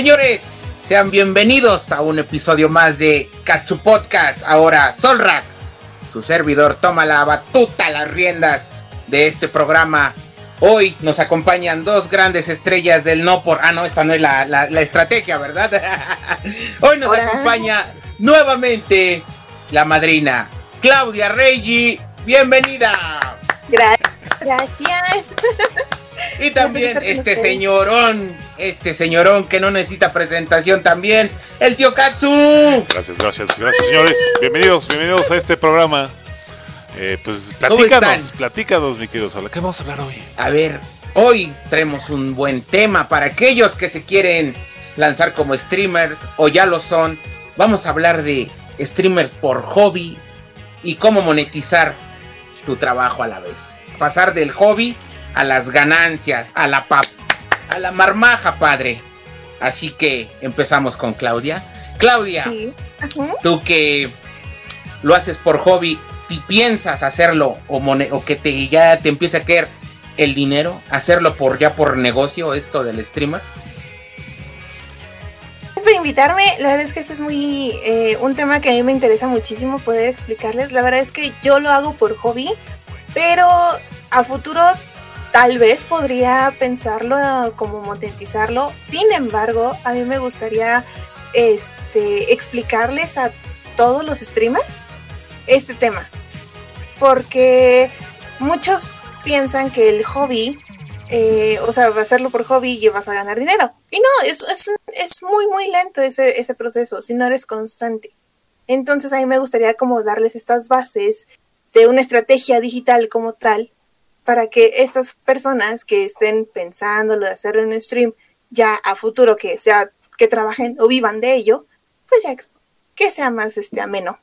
Señores, sean bienvenidos a un episodio más de Katsu Podcast. Ahora Solrak, su servidor, toma la batuta, las riendas de este programa. Hoy nos acompañan dos grandes estrellas del no por. Ah, no, esta no es la, estrategia, ¿verdad? Hoy nos acompaña nuevamente la madrina Claudia Reggi. Bienvenida. Gracias. Y también este señorón, este señorón que no necesita presentación también, el tío Katsu. Gracias, gracias, gracias señores. Bienvenidos, bienvenidos a este programa. Eh, pues platícanos, platícanos, mi querido Sola. ¿Qué vamos a hablar hoy? A ver, hoy tenemos un buen tema para aquellos que se quieren lanzar como streamers o ya lo son. Vamos a hablar de streamers por hobby y cómo monetizar tu trabajo a la vez. Pasar del hobby a las ganancias, a la pap a la marmaja, padre. Así que empezamos con Claudia. Claudia, tú que lo haces por hobby, ¿y piensas hacerlo o, o que te ya te empiece a caer el dinero, hacerlo por ya por negocio esto del streamer? Por invitarme. La verdad es que este es muy eh, un tema que a mí me interesa muchísimo poder explicarles. La verdad es que yo lo hago por hobby, pero a futuro tal vez podría pensarlo como monetizarlo. Sin embargo, a mí me gustaría este, explicarles a todos los streamers este tema. Porque muchos piensan que el hobby, eh, o sea, hacerlo por hobby y vas a ganar dinero. Y no, es, es, es muy, muy lento ese, ese proceso si no eres constante. Entonces a mí me gustaría como darles estas bases de una estrategia digital como tal para que estas personas que estén pensándolo de hacer un stream ya a futuro que sea que trabajen o vivan de ello, pues ya que sea más este ameno.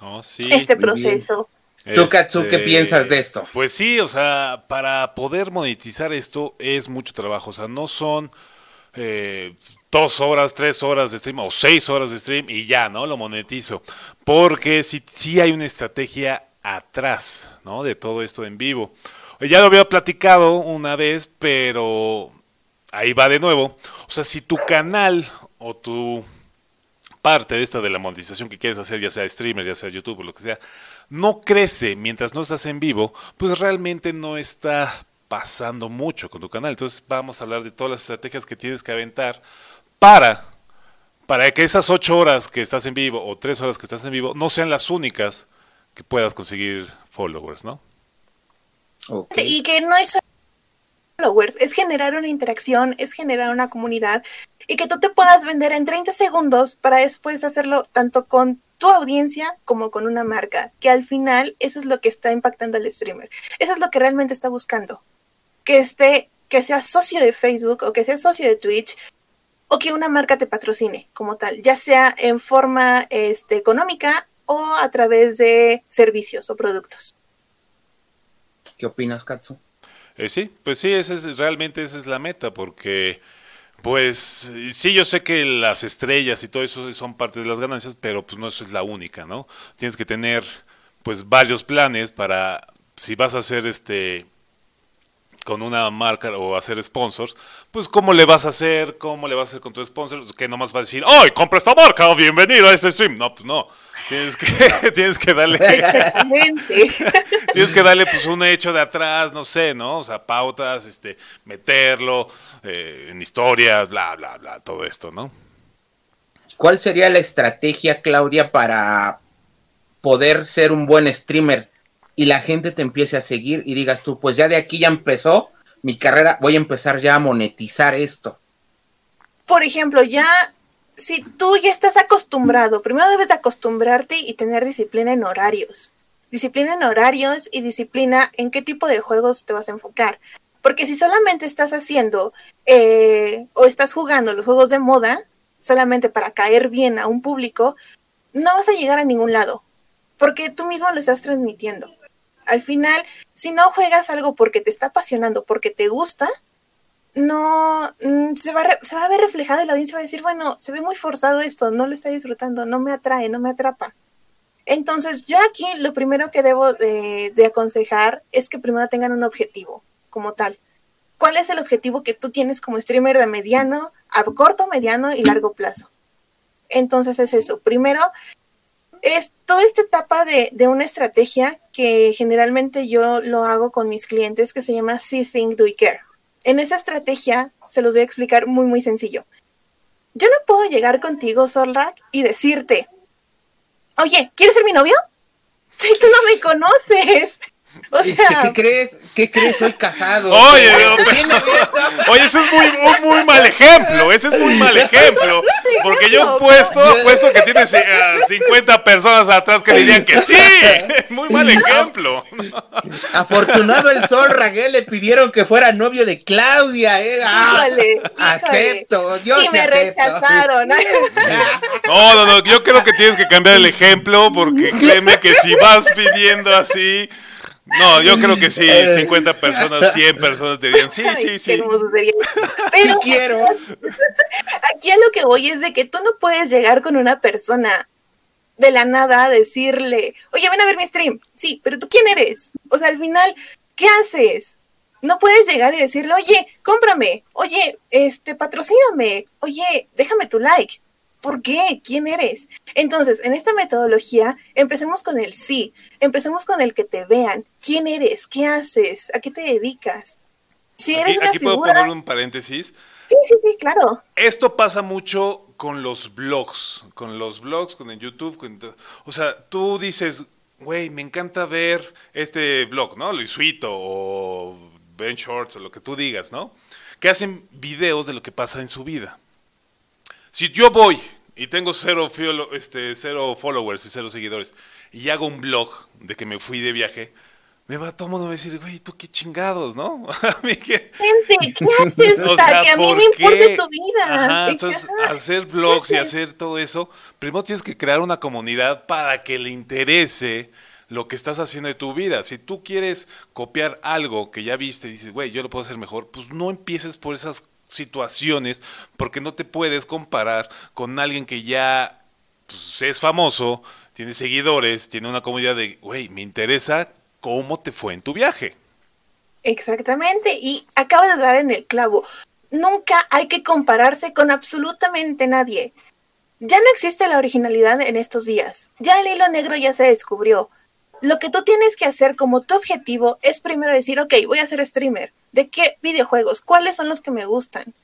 Oh, sí, este proceso. ¿Tú, Katsu, qué este, piensas de esto? Pues sí, o sea, para poder monetizar esto es mucho trabajo. O sea, no son eh, dos horas, tres horas de stream o seis horas de stream y ya, ¿no? Lo monetizo. Porque sí, sí hay una estrategia atrás, ¿no? De todo esto en vivo. Ya lo había platicado una vez, pero ahí va de nuevo. O sea, si tu canal o tu parte de esta de la monetización que quieres hacer, ya sea streamer, ya sea YouTube o lo que sea, no crece mientras no estás en vivo, pues realmente no está pasando mucho con tu canal. Entonces vamos a hablar de todas las estrategias que tienes que aventar para, para que esas ocho horas que estás en vivo o tres horas que estás en vivo no sean las únicas que puedas conseguir followers, ¿no? Y que no es followers, es generar una interacción, es generar una comunidad y que tú te puedas vender en 30 segundos para después hacerlo tanto con tu audiencia como con una marca, que al final eso es lo que está impactando al streamer. Eso es lo que realmente está buscando. Que esté, que sea socio de Facebook o que sea socio de Twitch o que una marca te patrocine como tal, ya sea en forma este, económica o a través de servicios o productos. ¿Qué opinas, Katsu? Eh, sí, pues sí, esa es, realmente esa es la meta, porque pues sí, yo sé que las estrellas y todo eso son parte de las ganancias, pero pues no eso es la única, ¿no? Tienes que tener pues varios planes para si vas a hacer este con una marca o hacer sponsors, pues cómo le vas a hacer, cómo le vas a hacer con tu sponsor, que nomás vas a decir, ¡ay, compra esta marca! ¡Bienvenido a este stream! No, pues no. Tienes que, tienes que darle. tienes que darle pues un hecho de atrás, no sé, ¿no? O sea, pautas, este, meterlo eh, en historias, bla, bla, bla, todo esto, ¿no? ¿Cuál sería la estrategia, Claudia, para poder ser un buen streamer y la gente te empiece a seguir y digas tú, pues ya de aquí ya empezó mi carrera, voy a empezar ya a monetizar esto? Por ejemplo, ya si tú ya estás acostumbrado, primero debes de acostumbrarte y tener disciplina en horarios. Disciplina en horarios y disciplina en qué tipo de juegos te vas a enfocar. Porque si solamente estás haciendo eh, o estás jugando los juegos de moda solamente para caer bien a un público, no vas a llegar a ningún lado. Porque tú mismo lo estás transmitiendo. Al final, si no juegas algo porque te está apasionando, porque te gusta, no mm, se va, se va a ver reflejado y la audiencia va a decir, bueno, se ve muy forzado esto, no lo está disfrutando, no me atrae, no me atrapa. Entonces, yo aquí lo primero que debo de, aconsejar es que primero tengan un objetivo como tal. ¿Cuál es el objetivo que tú tienes como streamer de mediano a corto, mediano y largo plazo. Entonces es eso. Primero, es toda esta etapa de, de, una estrategia que generalmente yo lo hago con mis clientes que se llama See, Think, Do Care. En esa estrategia se los voy a explicar muy, muy sencillo. Yo no puedo llegar contigo, Zorrak, y decirte, oye, ¿quieres ser mi novio? Si tú no me conoces. O sea, ¿Qué crees? ¿Qué crees? Soy casado. Oye, oye, eso es muy, muy, mal ejemplo. Ese es muy mal ejemplo. Porque yo he puesto, puesto que tienes 50 personas atrás que dirían que sí. Es muy mal ejemplo. Afortunado el sol, Raguel, le pidieron que fuera novio de Claudia. ¿eh? Ah, acepto. Yo y me rechazaron. No, no, no. Yo creo que tienes que cambiar el ejemplo porque créeme que si vas pidiendo así no, yo creo que sí, 50 eh. personas, 100 personas dirían, sí, sí, sí. Pero, quiero. Aquí a lo que voy es de que tú no puedes llegar con una persona de la nada a decirle, oye, ven a ver mi stream. Sí, pero tú quién eres? O sea, al final, ¿qué haces? No puedes llegar y decirle, oye, cómprame, oye, este, patrocíname, oye, déjame tu like. ¿Por qué? ¿Quién eres? Entonces, en esta metodología, empecemos con el sí, empecemos con el que te vean. ¿Quién eres? ¿Qué haces? ¿A qué te dedicas? Si eres aquí, puedo poner un paréntesis. Sí, sí, sí, claro. Esto pasa mucho con los blogs, con los blogs, con el YouTube. o sea, tú dices, güey, me encanta ver este blog, ¿no? Luisuito o Ben Shorts o lo que tú digas, ¿no? Que hacen videos de lo que pasa en su vida. Si yo voy y tengo cero, este, cero followers y cero seguidores y hago un blog de que me fui de viaje, me va todo el mundo a decir, güey, tú qué chingados, ¿no? a mí que... Gente, ¿qué haces? o sea, que a mí me importa tu vida. Ajá, entonces, hacer blogs y hacer todo eso, primero tienes que crear una comunidad para que le interese lo que estás haciendo de tu vida. Si tú quieres copiar algo que ya viste y dices, güey, yo lo puedo hacer mejor, pues no empieces por esas situaciones porque no te puedes comparar con alguien que ya pues, es famoso, tiene seguidores, tiene una comunidad de, güey, me interesa cómo te fue en tu viaje. Exactamente, y acaba de dar en el clavo. Nunca hay que compararse con absolutamente nadie. Ya no existe la originalidad en estos días. Ya el hilo negro ya se descubrió. Lo que tú tienes que hacer como tu objetivo es primero decir, ok, voy a ser streamer. ¿De qué videojuegos? ¿Cuáles son los que me gustan?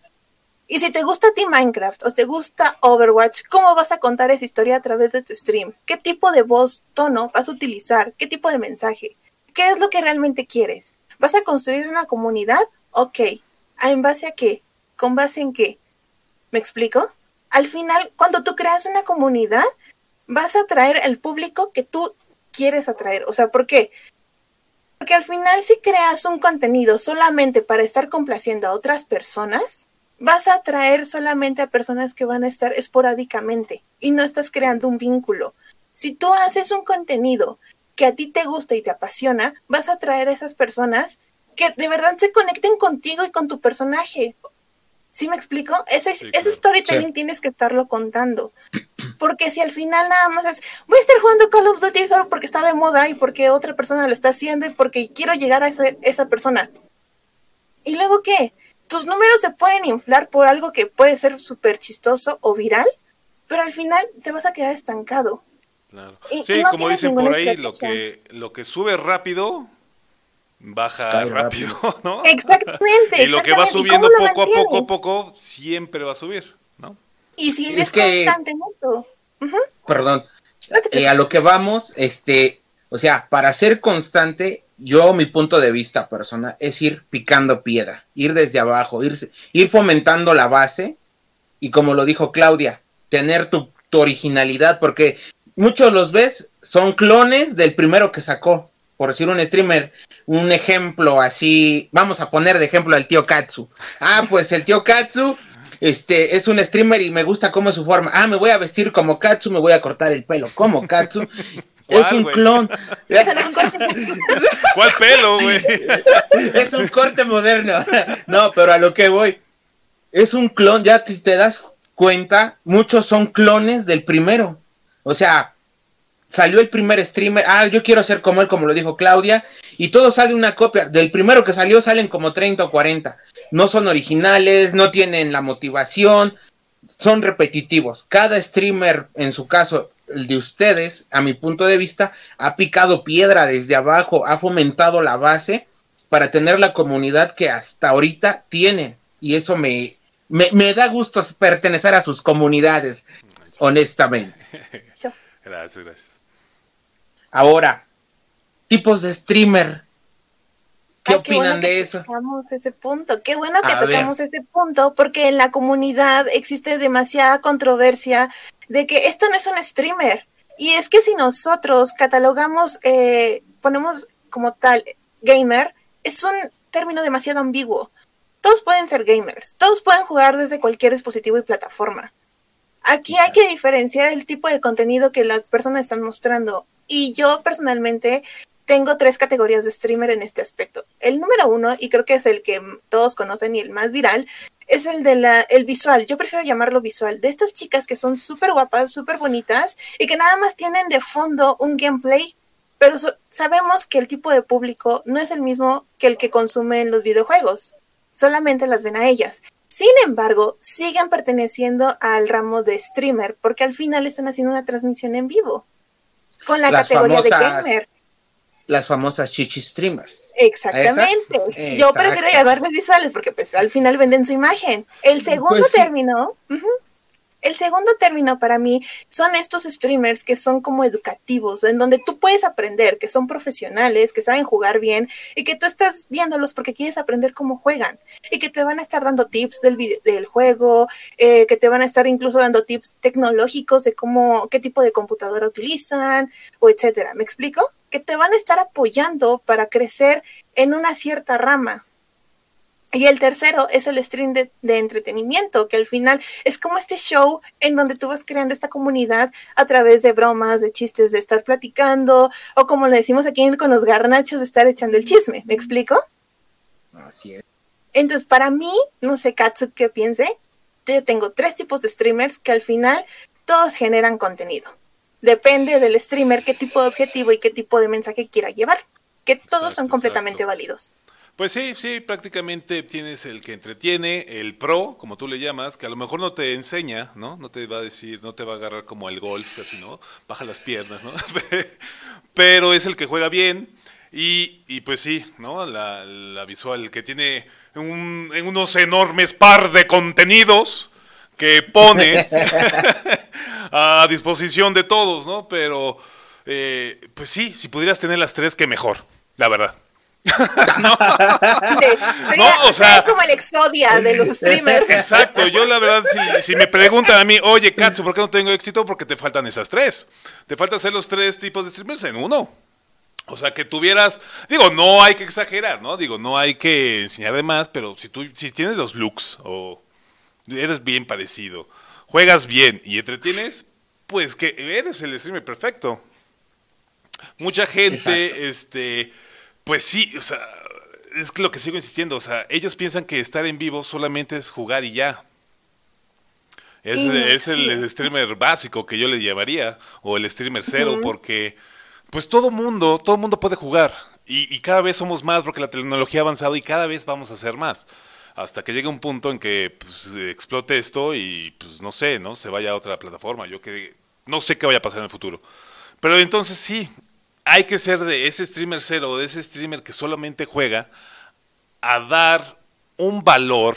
Y si te gusta a ti Minecraft o te gusta Overwatch, ¿cómo vas a contar esa historia a través de tu stream? ¿Qué tipo de voz, tono vas a utilizar? ¿Qué tipo de mensaje? ¿Qué es lo que realmente quieres? ¿Vas a construir una comunidad? Ok. ¿En base a qué? ¿Con base en qué? ¿Me explico? Al final, cuando tú creas una comunidad, vas a atraer el público que tú quieres atraer. O sea, ¿por qué? Porque al final si creas un contenido solamente para estar complaciendo a otras personas, vas a atraer solamente a personas que van a estar esporádicamente y no estás creando un vínculo. Si tú haces un contenido que a ti te gusta y te apasiona, vas a atraer a esas personas que de verdad se conecten contigo y con tu personaje. ¿Sí me explico? Ese, ese storytelling tienes que estarlo contando. Porque si al final nada más es, voy a estar jugando Call of Duty solo porque está de moda y porque otra persona lo está haciendo y porque quiero llegar a esa persona. ¿Y luego qué? Tus números se pueden inflar por algo que puede ser súper chistoso o viral, pero al final te vas a quedar estancado. Claro. sí, como dicen por ahí, lo que, lo que sube rápido baja rápido, ¿no? Exactamente. y lo que va subiendo poco a poco a poco siempre va a subir, ¿no? Y si eres constante en eso. Perdón. Eh, a lo que vamos, este, o sea, para ser constante, yo mi punto de vista personal es ir picando piedra, ir desde abajo, ir, ir fomentando la base y como lo dijo Claudia, tener tu, tu originalidad, porque muchos los ves, son clones del primero que sacó por decir un streamer, un ejemplo así, vamos a poner de ejemplo al tío Katsu. Ah, pues el tío Katsu este es un streamer y me gusta cómo es su forma. Ah, me voy a vestir como Katsu, me voy a cortar el pelo como Katsu. Es un clon. ¿Cuál pelo, güey? Es un corte moderno. No, pero a lo que voy. Es un clon, ya te das cuenta, muchos son clones del primero. O sea, salió el primer streamer, ah, yo quiero ser como él, como lo dijo Claudia, y todo sale una copia, del primero que salió salen como 30 o 40, no son originales, no tienen la motivación, son repetitivos. Cada streamer, en su caso, el de ustedes, a mi punto de vista, ha picado piedra desde abajo, ha fomentado la base para tener la comunidad que hasta ahorita tienen. Y eso me, me, me da gusto pertenecer a sus comunidades, honestamente. Gracias, gracias. Ahora, tipos de streamer. ¿Qué opinan de eso? Tocamos ese punto. Qué bueno que tocamos ese punto, porque en la comunidad existe demasiada controversia de que esto no es un streamer. Y es que si nosotros catalogamos, eh, ponemos como tal gamer, es un término demasiado ambiguo. Todos pueden ser gamers, todos pueden jugar desde cualquier dispositivo y plataforma. Aquí hay que diferenciar el tipo de contenido que las personas están mostrando. Y yo personalmente tengo tres categorías de streamer en este aspecto. El número uno, y creo que es el que todos conocen y el más viral, es el de la, el visual. Yo prefiero llamarlo visual. De estas chicas que son súper guapas, súper bonitas y que nada más tienen de fondo un gameplay, pero sabemos que el tipo de público no es el mismo que el que consume en los videojuegos. Solamente las ven a ellas. Sin embargo, siguen perteneciendo al ramo de streamer porque al final están haciendo una transmisión en vivo con la categoría de gamer. Las famosas chichi streamers. Exactamente. Yo prefiero llamarles visuales porque pues al final venden su imagen. El pues segundo término, el segundo término para mí son estos streamers que son como educativos, en donde tú puedes aprender, que son profesionales, que saben jugar bien y que tú estás viéndolos porque quieres aprender cómo juegan y que te van a estar dando tips del, del juego, eh, que te van a estar incluso dando tips tecnológicos de cómo, qué tipo de computadora utilizan o etcétera. ¿Me explico? Que te van a estar apoyando para crecer en una cierta rama. Y el tercero es el stream de, entretenimiento, que al final es como este show en donde tú vas creando esta comunidad a través de bromas, de chistes, de estar platicando, o como le decimos aquí con los garnachos, de estar echando el chisme. ¿Me explico? Así es. Entonces, para mí, no sé, Katsu, qué piense. Yo tengo tres tipos de streamers que al final todos generan contenido. Depende del streamer qué tipo de objetivo y qué tipo de mensaje quiera llevar, que todos son completamente válidos. Pues sí, sí, prácticamente tienes el que entretiene, el pro, como tú le llamas, que a lo mejor no te enseña, ¿no? No te va a decir, no te va a agarrar como el golf, así, ¿no? Baja las piernas, ¿no? Pero es el que juega bien y, y pues sí, ¿no? La, la visual, que tiene un, unos enormes par de contenidos que pone a disposición de todos, ¿no? Pero, eh, pues sí, si pudieras tener las tres, que mejor, la verdad. No. o sea, como el exodia de los streamers. Exacto, yo la verdad, si, me preguntan a mí, oye, Katsu, ¿por qué no tengo éxito? Porque te faltan esas tres. Te falta hacer los tres tipos de streamers en uno. O sea, que tuvieras, digo, no hay que exagerar, ¿no? Digo, no hay que enseñar de más, pero si tú si tienes los looks o eres bien parecido, juegas bien y entretienes, pues que eres el streamer perfecto. Mucha gente, este pues sí, o sea, es lo que sigo insistiendo, o sea, ellos piensan que estar en vivo solamente es jugar y ya. Es, el streamer básico que yo le llevaría, o el streamer cero, porque pues todo mundo, todo mundo puede jugar. Y, y, cada vez somos más porque la tecnología ha avanzado y cada vez vamos a hacer más. Hasta que llegue un punto en que pues, explote esto y pues no sé, ¿no? Se vaya a otra plataforma. Yo que no sé qué vaya a pasar en el futuro. Pero entonces sí, hay que ser de ese streamer cero, de ese streamer que solamente juega, a dar un valor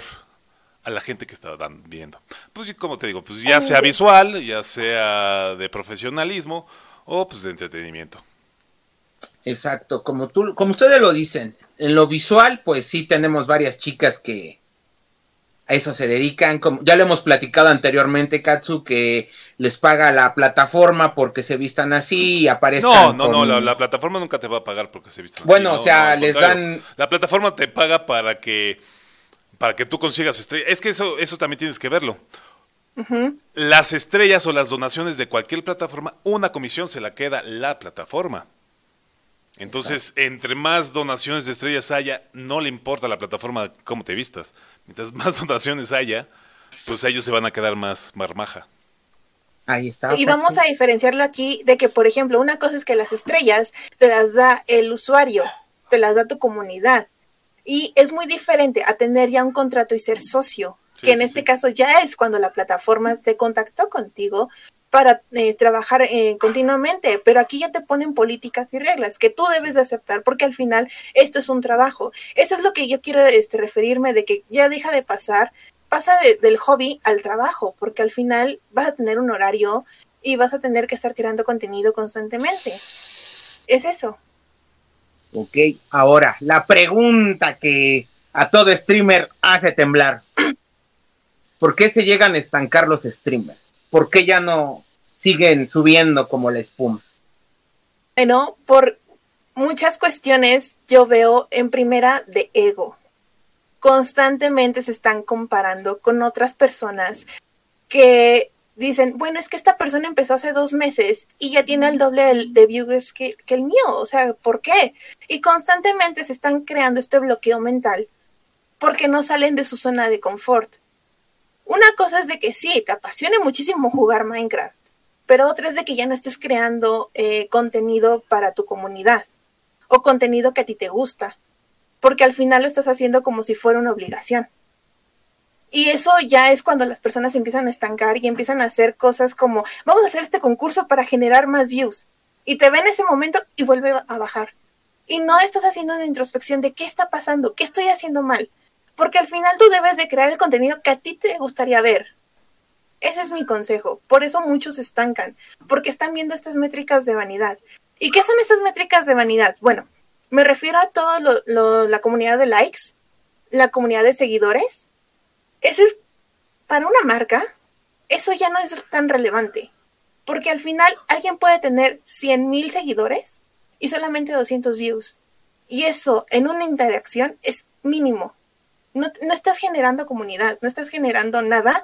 a la gente que está viendo. Pues como te digo, pues ya sea visual, ya sea de profesionalismo o pues de entretenimiento. Exacto, como tú, como ustedes lo dicen, en lo visual, pues sí tenemos varias chicas que, a eso se dedican. Como, ya lo hemos platicado anteriormente, Katsu, que les paga la plataforma porque se vistan así y aparecen. No, no, no, la, plataforma nunca te va a pagar porque se vistan bueno, así. Bueno, o sea, les dan. La plataforma te paga para que para que tú consigas estrellas. Es que eso, eso también tienes que verlo. Las estrellas o las donaciones de cualquier plataforma, una comisión se la queda la plataforma. Entonces, entre más donaciones de estrellas haya, no le importa a la plataforma cómo te vistas. Mientras más donaciones haya, pues ellos se van a quedar más marmaja. Ahí está. Y vamos a diferenciarlo aquí de que, por ejemplo, una cosa es que las estrellas te las da el usuario, te las da tu comunidad. Y es muy diferente a tener ya un contrato y ser socio, que en este caso ya es cuando la plataforma se contactó contigo para eh, trabajar eh, continuamente, pero aquí ya te ponen políticas y reglas que tú debes de aceptar porque al final esto es un trabajo. Eso es lo que yo quiero este, referirme de que ya deja de pasar, pasa del hobby al trabajo, porque al final vas a tener un horario y vas a tener que estar creando contenido constantemente. Es eso. Ok, ahora, la pregunta que a todo streamer hace temblar. ¿Por qué se llegan a estancar los streamers? ¿Por qué ya no siguen subiendo como la espuma? Bueno, por muchas cuestiones yo veo en primera de ego. Constantemente se están comparando con otras personas que dicen, bueno, es que esta persona empezó hace dos meses y ya tiene el doble de viewers que, que, el mío. O sea, ¿por qué? Y constantemente se están creando este bloqueo mental porque no salen de su zona de confort. Una cosa es de que sí, te apasione muchísimo jugar Minecraft, pero otra es de que ya no estés creando eh, contenido para tu comunidad o contenido que a ti te gusta, porque al final lo estás haciendo como si fuera una obligación. Y eso ya es cuando las personas empiezan a estancar y empiezan a hacer cosas como, vamos a hacer este concurso para generar más views. Y te ven ese momento y vuelve a bajar. Y no estás haciendo una introspección de qué está pasando, qué estoy haciendo mal. Porque al final tú debes de crear el contenido que a ti te gustaría ver. Ese es mi consejo. Por eso muchos estancan, porque están viendo estas métricas de vanidad. ¿Y qué son estas métricas de vanidad? Bueno, me refiero a toda la comunidad de likes, la comunidad de seguidores. Ese es, para una marca, eso ya no es tan relevante. Porque al final alguien puede tener 100 mil seguidores y solamente 200 views. Y eso en una interacción es mínimo no, estás generando comunidad, no estás generando nada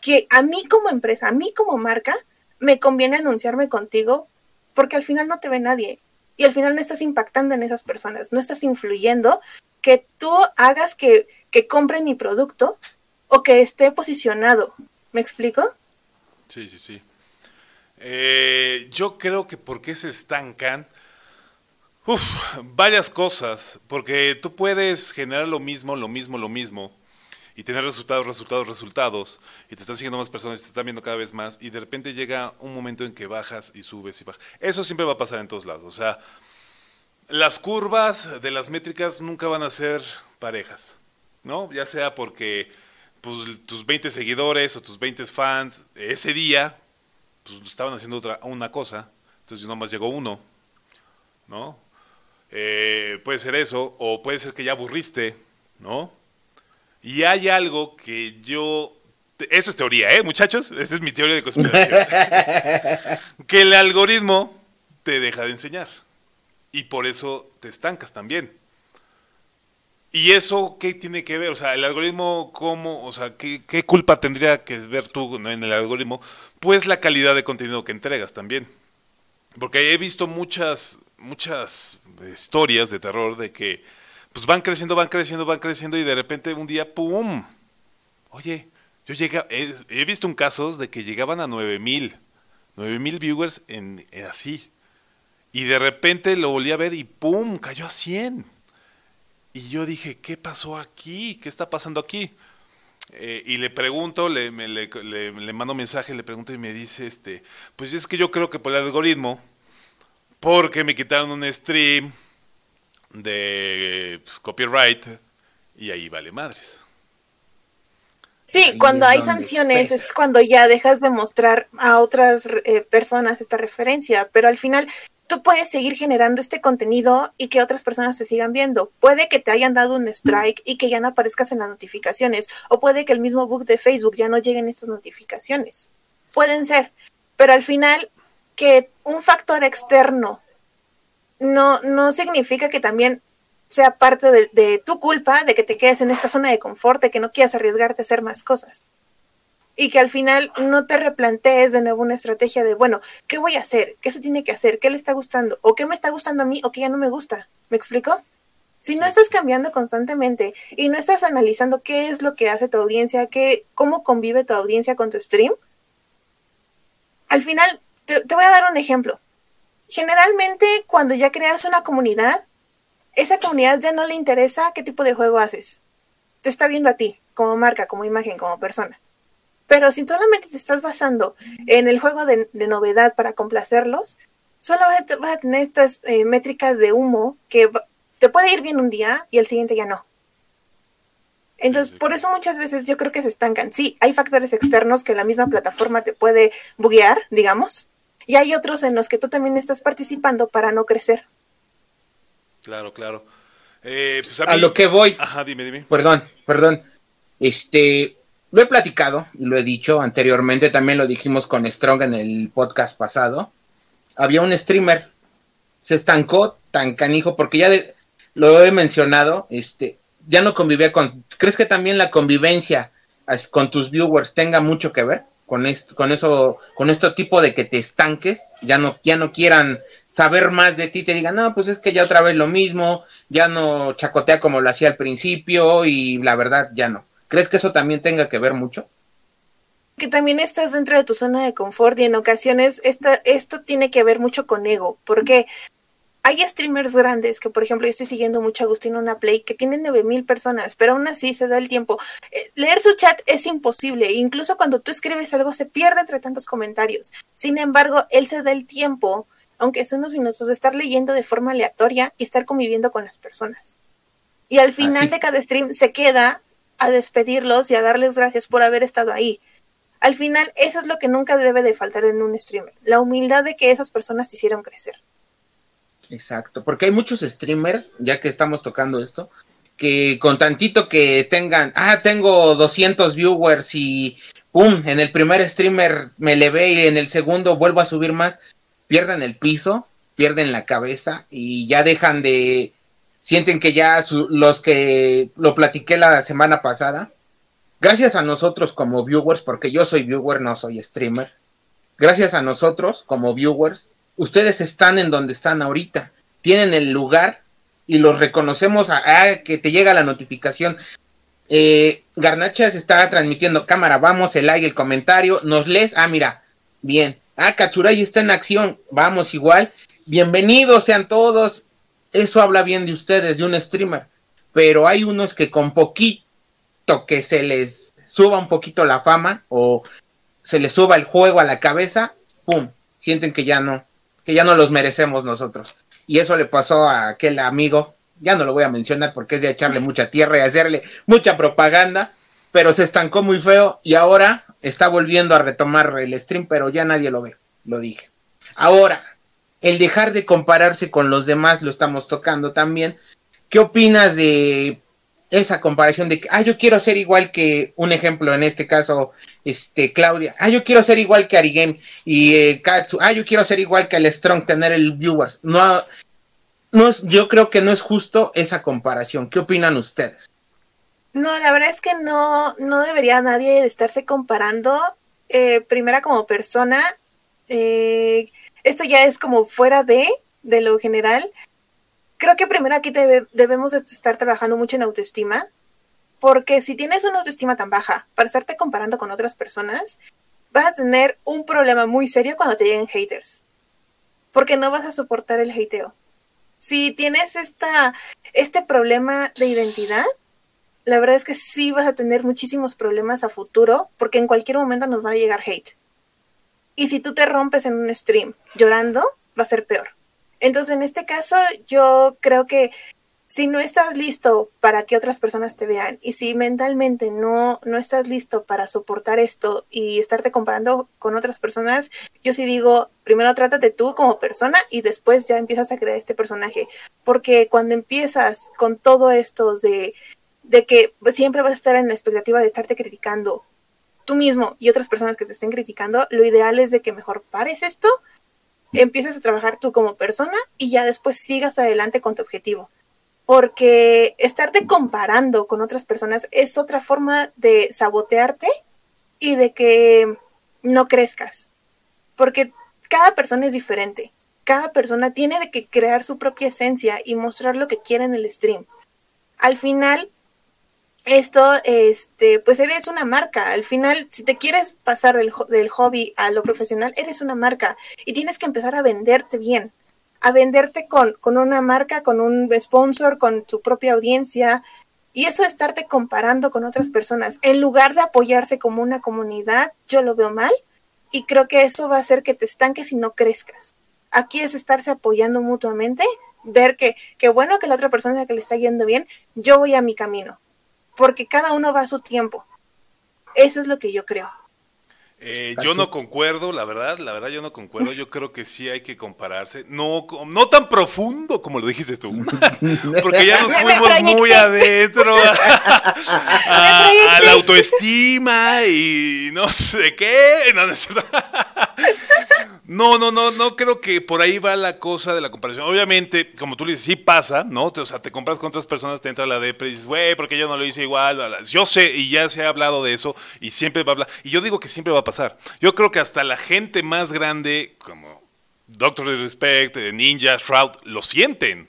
que a mí como empresa, a mí como marca, me conviene anunciarme contigo porque al final no te ve nadie y al final no estás impactando en esas personas, no estás influyendo que tú hagas que, que compren mi producto o que esté posicionado. ¿Me explico? Sí, sí, sí. Eh, yo creo que porque se estancan Uf, varias cosas, porque tú puedes generar lo mismo, lo mismo, lo mismo, y tener resultados, resultados, resultados, y te están siguiendo más personas, te están viendo cada vez más, y de repente llega un momento en que bajas y subes y bajas. Eso siempre va a pasar en todos lados. O sea, las curvas de las métricas nunca van a ser parejas, ¿no? Ya sea porque pues, tus 20 seguidores o tus 20 fans ese día pues, estaban haciendo otra, una cosa, entonces nomás llegó uno, ¿no? Eh, puede ser eso, o puede ser que ya aburriste, ¿no? Y hay algo que yo... Eso es teoría, ¿eh, muchachos? Esta es mi teoría de conspiración. que el algoritmo te deja de enseñar. Y por eso te estancas también. ¿Y eso qué tiene que ver? O sea, el algoritmo, ¿cómo? O sea, ¿qué, qué culpa tendría que ver tú en el algoritmo? Pues la calidad de contenido que entregas también. Porque he visto muchas, muchas historias de terror de que pues van creciendo, van creciendo, van creciendo y de repente un día, ¡pum! Oye, yo llegué, he, visto un casos de que llegaban a 9000, 9000 viewers en, así. Y de repente lo volví a ver y ¡pum! cayó a 100. Y yo dije, ¿qué pasó aquí? ¿Qué está pasando aquí? Eh, y le pregunto, le, le, le, mando mensaje, le pregunto y me dice, este, pues es que yo creo que por el algoritmo porque me quitaron un stream de pues, copyright y ahí vale madres. Sí, cuando hay sanciones es cuando ya dejas de mostrar a otras eh, personas esta referencia, pero al final tú puedes seguir generando este contenido y que otras personas te sigan viendo. Puede que te hayan dado un strike y que ya no aparezcas en las notificaciones, o puede que el mismo bug de Facebook ya no lleguen estas notificaciones. Pueden ser, pero al final que un factor externo no, no significa que también sea parte de, tu culpa, de que te quedes en esta zona de confort, de que no quieras arriesgarte a hacer más cosas. Y que al final no te replantees de nuevo una estrategia de, bueno, ¿qué voy a hacer? ¿Qué se tiene que hacer? ¿Qué le está gustando? ¿O qué me está gustando a mí o qué ya no me gusta? ¿Me explico? Si no estás cambiando constantemente y no estás analizando qué es lo que hace tu audiencia, qué, cómo convive tu audiencia con tu stream, al final, te, voy a dar un ejemplo. Generalmente, cuando ya creas una comunidad, esa comunidad ya no le interesa qué tipo de juego haces. Te está viendo a ti, como marca, como imagen, como persona. Pero si solamente te estás basando en el juego de, novedad para complacerlos, solo vas a, tener estas eh, métricas de humo que te puede ir bien un día y el siguiente ya no. Entonces, por eso muchas veces yo creo que se estancan. Sí, hay factores externos que la misma plataforma te puede buguear, digamos, y hay otros en los que tú también estás participando para no crecer. Claro, claro. Eh, pues a, lo que voy. Ajá, dime, dime. Perdón, perdón. Este, lo he platicado y lo he dicho anteriormente, también lo dijimos con Strong en el podcast pasado. Había un streamer, se estancó tan canijo porque ya lo he mencionado, este, ya no convivía con... ¿Crees que también la convivencia con tus viewers tenga mucho que ver con esto, con eso, con este tipo de que te estanques, ya no, ya no quieran saber más de ti, te digan, no, pues es que ya otra vez lo mismo, ya no chacotea como lo hacía al principio y la verdad ya no. ¿Crees que eso también tenga que ver mucho? Que también estás dentro de tu zona de confort y en ocasiones esta, esto tiene que ver mucho con ego, porque hay streamers grandes que, por ejemplo, yo estoy siguiendo mucho a Agustino Play que tiene 9000 personas, pero aún así se da el tiempo. Eh, leer su chat es imposible, incluso cuando tú escribes algo se pierde entre tantos comentarios. Sin embargo, él se da el tiempo, aunque son unos minutos, de estar leyendo de forma aleatoria y estar conviviendo con las personas. Y al final de cada stream se queda a despedirlos y a darles gracias por haber estado ahí. Al final, eso es lo que nunca debe de faltar en un streamer, la humildad de que esas personas hicieron crecer. Exacto, porque hay muchos streamers, ya que estamos tocando esto, que con tantito que tengan, ah, tengo 200 viewers y pum, en el primer streamer me levé y en el segundo vuelvo a subir más, pierden el piso, pierden la cabeza y ya dejan de, sienten que ya los que lo platiqué la semana pasada, gracias a nosotros como viewers, porque yo soy viewer, no soy streamer, gracias a nosotros como viewers, ustedes están en donde están ahorita, tienen el lugar y los reconocemos a, que te llega la notificación. Eh, Garnacha está transmitiendo cámara, vamos, el like, el comentario, nos lees, ah, mira, bien, ah, Katsurai está en acción, vamos igual, bienvenidos sean todos, eso habla bien de ustedes, de un streamer, pero hay unos que con poquito que se les suba un poquito la fama o se les suba el juego a la cabeza, pum, sienten que ya no, que ya no los merecemos nosotros. Y eso le pasó a aquel amigo, ya no lo voy a mencionar porque es de echarle mucha tierra y hacerle mucha propaganda, pero se estancó muy feo y ahora está volviendo a retomar el stream, pero ya nadie lo ve, lo dije. Ahora, el dejar de compararse con los demás lo estamos tocando también. ¿Qué opinas de esa comparación de que, ah, yo quiero ser igual que, un ejemplo en este caso, este, Claudia, ah, yo quiero ser igual que Arigame y eh, Katsu, ah, yo quiero ser igual que el Strong, tener el viewers. No, no es, yo creo que no es justo esa comparación. ¿Qué opinan ustedes? No, la verdad es que no, no debería nadie estarse comparando. Eh, primera como persona, eh, esto ya es como fuera de, de lo general creo que primero aquí debemos estar trabajando mucho en autoestima, porque si tienes una autoestima tan baja para estarte comparando con otras personas, vas a tener un problema muy serio cuando te lleguen haters, porque no vas a soportar el hateo. Si tienes esta, este problema de identidad, la verdad es que sí vas a tener muchísimos problemas a futuro, porque en cualquier momento nos va a llegar hate. Y si tú te rompes en un stream llorando, va a ser peor. Entonces, en este caso, yo creo que si no estás listo para que otras personas te vean y si mentalmente no, no estás listo para soportar esto y estarte comparando con otras personas, yo sí digo, primero trátate tú como persona y después ya empiezas a crear este personaje. Porque cuando empiezas con todo esto de, de que siempre vas a estar en la expectativa de estarte criticando tú mismo y otras personas que te estén criticando, lo ideal es de que mejor pares esto empieces a trabajar tú como persona y ya después sigas adelante con tu objetivo. Porque estarte comparando con otras personas es otra forma de sabotearte y de que no crezcas. Porque cada persona es diferente. Cada persona tiene que crear su propia esencia y mostrar lo que quiere en el stream. Al final, esto, este, pues eres una marca. Al final, si te quieres pasar del, del hobby a lo profesional, eres una marca y tienes que empezar a venderte bien, a venderte con, con una marca, con un sponsor, con tu propia audiencia. Y eso de estarte comparando con otras personas, en lugar de apoyarse como una comunidad, yo lo veo mal y creo que eso va a hacer que te estanques y no crezcas. Aquí es estarse apoyando mutuamente, ver que, que bueno que la otra persona que le está yendo bien, yo voy a mi camino porque cada uno va a su tiempo. Eso es lo que yo creo. Eh, yo no concuerdo, la verdad, la verdad yo no concuerdo. Yo creo que sí hay que compararse. No, no tan profundo como lo dijiste tú. Porque ya nos fuimos muy adentro a, la autoestima y no sé qué. No, no, no, no, no, no creo que por ahí va la cosa de la comparación. Obviamente, como tú le dices, sí pasa, ¿no? O sea, te compras con otras personas, te entra la depre y dices, güey, porque yo no lo hice igual. Yo sé, y ya se ha hablado de eso, y siempre va a hablar. Y yo digo que siempre va a pasar. Yo creo que hasta la gente más grande, como Doctor Respect, Ninja, Shroud, lo sienten.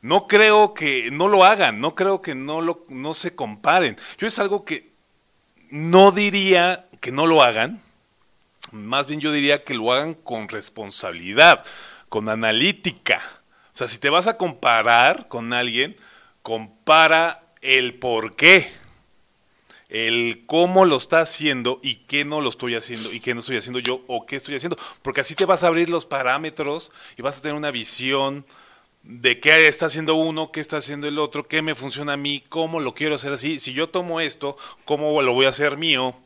No creo que no lo hagan, no creo que no, lo, no se comparen. Yo es algo que no diría que no lo hagan, más bien yo diría que lo hagan con responsabilidad, con analítica. O sea, si te vas a comparar con alguien, compara el por qué, el cómo lo está haciendo y qué no lo estoy haciendo y qué no estoy haciendo yo o qué estoy haciendo. Porque así te vas a abrir los parámetros y vas a tener una visión de qué está haciendo uno, qué está haciendo el otro, qué me funciona a mí, cómo lo quiero hacer así. Si yo tomo esto, cómo lo voy a hacer mío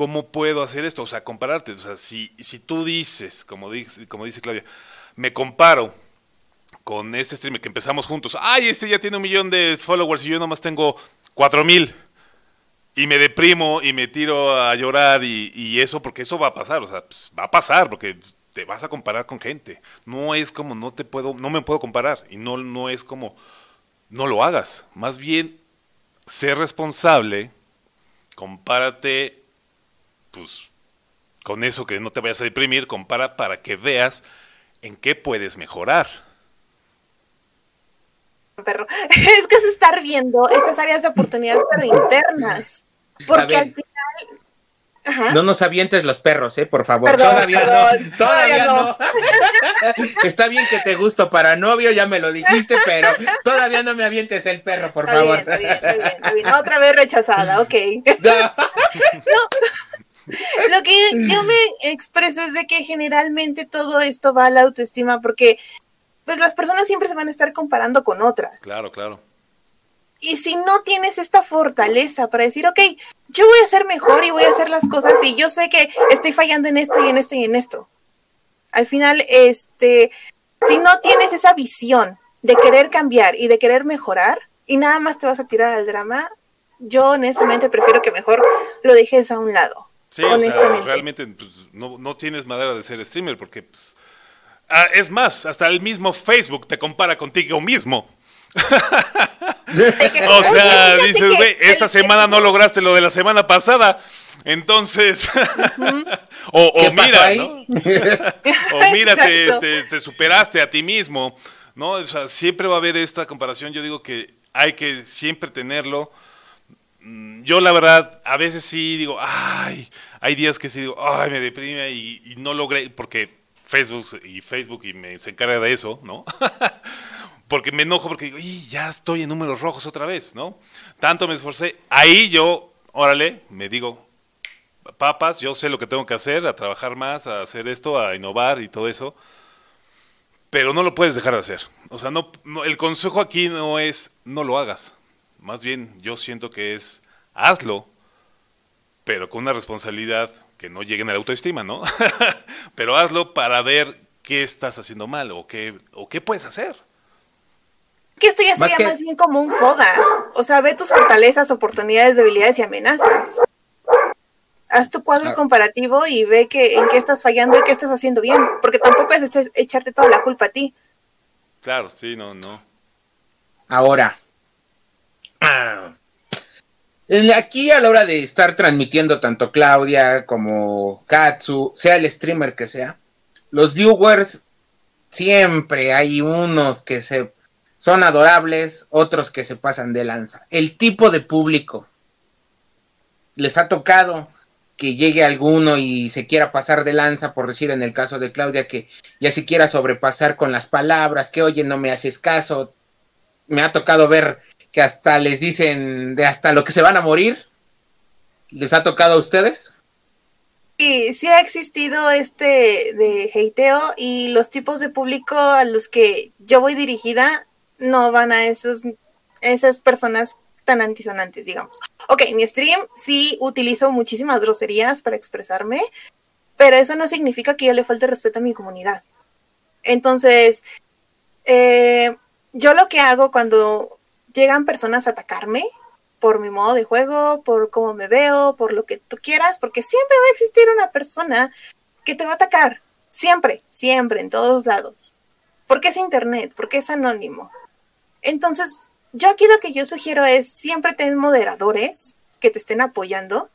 ¿cómo puedo hacer esto? O sea, compararte. O sea, si, si tú dices, como dice, como dice Claudia, me comparo con este streamer que empezamos juntos, ay, este ya tiene un millón de followers y yo nomás tengo cuatro mil. Y me deprimo y me tiro a llorar y, eso, porque eso va a pasar, o sea, pues, va a pasar, porque te vas a comparar con gente. No es como no te puedo, no me puedo comparar y no, no es como no lo hagas. Más bien, sé responsable, compárate pues con eso que no te vayas a deprimir, compara para que veas en qué puedes mejorar. Perro. Es que es estar viendo estas áreas de oportunidad, pero internas. Porque al final. No nos avientes los perros, eh, por favor. todavía no. Todavía, no. Está bien que te gusto para novio, ya me lo dijiste, pero todavía no me avientes el perro, por favor. está bien, está bien. Otra vez rechazada, ok. no. Lo que yo me expreso es de que generalmente todo esto va a la autoestima porque pues las personas siempre se van a estar comparando con otras. Claro, claro. Y si no tienes esta fortaleza para decir, ok, yo voy a ser mejor y voy a hacer las cosas y yo sé que estoy fallando en esto y en esto y en esto. Al final, este, si no tienes esa visión de querer cambiar y de querer mejorar y nada más te vas a tirar al drama, yo honestamente prefiero que mejor lo dejes a un lado. Sí, o sea, realmente pues, no, tienes madera de ser streamer porque, pues, ah, es más, hasta el mismo Facebook te compara contigo mismo. o sea, dices, güey, esta semana no lograste lo de la semana pasada, entonces, o, mira, ¿no? o mira, te, te, superaste a ti mismo, ¿no? O sea, siempre va a haber esta comparación, yo digo que hay que siempre tenerlo yo la verdad, a veces sí digo, ay, hay días que sí digo, ay, me deprime y, no logré, porque Facebook y Facebook y me se encarga de eso, ¿no? porque me enojo porque digo, y ya estoy en números rojos otra vez, ¿no? Tanto me esforcé. Ahí yo, órale, me digo, papas, yo sé lo que tengo que hacer, a trabajar más, a hacer esto, a innovar y todo eso. Pero no lo puedes dejar de hacer. O sea, no el consejo aquí no es no lo hagas más bien yo siento que es hazlo, pero con una responsabilidad que no llegue a la autoestima, ¿no? pero hazlo para ver qué estás haciendo mal o qué, o qué puedes hacer. Que esto ya sería más, bien como un FODA. O sea, ve tus fortalezas, oportunidades, debilidades y amenazas. Haz tu cuadro ah. comparativo y ve que, en qué estás fallando y qué estás haciendo bien. Porque tampoco es echarte toda la culpa a ti. Claro, sí, no, no. Ahora, Aquí a la hora de estar transmitiendo tanto Claudia como Katsu, sea el streamer que sea, los viewers siempre hay unos que se son adorables, otros que se pasan de lanza. El tipo de público les ha tocado que llegue alguno y se quiera pasar de lanza, por decir en el caso de Claudia, que ya se quiera sobrepasar con las palabras, que oye, no me haces caso. Me ha tocado ver que hasta les dicen de hasta lo que se van a morir. ¿Les ha tocado a ustedes? Sí, sí ha existido este de hateo y los tipos de público a los que yo voy dirigida no van a esos, esas personas tan antisonantes, digamos. Ok, mi stream sí utilizo muchísimas groserías para expresarme, pero eso no significa que yo le falte respeto a mi comunidad. Entonces, eh, yo lo que hago cuando llegan personas a atacarme por mi modo de juego, por cómo me veo, por lo que tú quieras, porque siempre va a existir una persona que te va a atacar. Siempre, siempre, en todos lados. Porque es internet, porque es anónimo. Entonces, yo aquí lo que yo sugiero es siempre tener moderadores que te estén apoyando.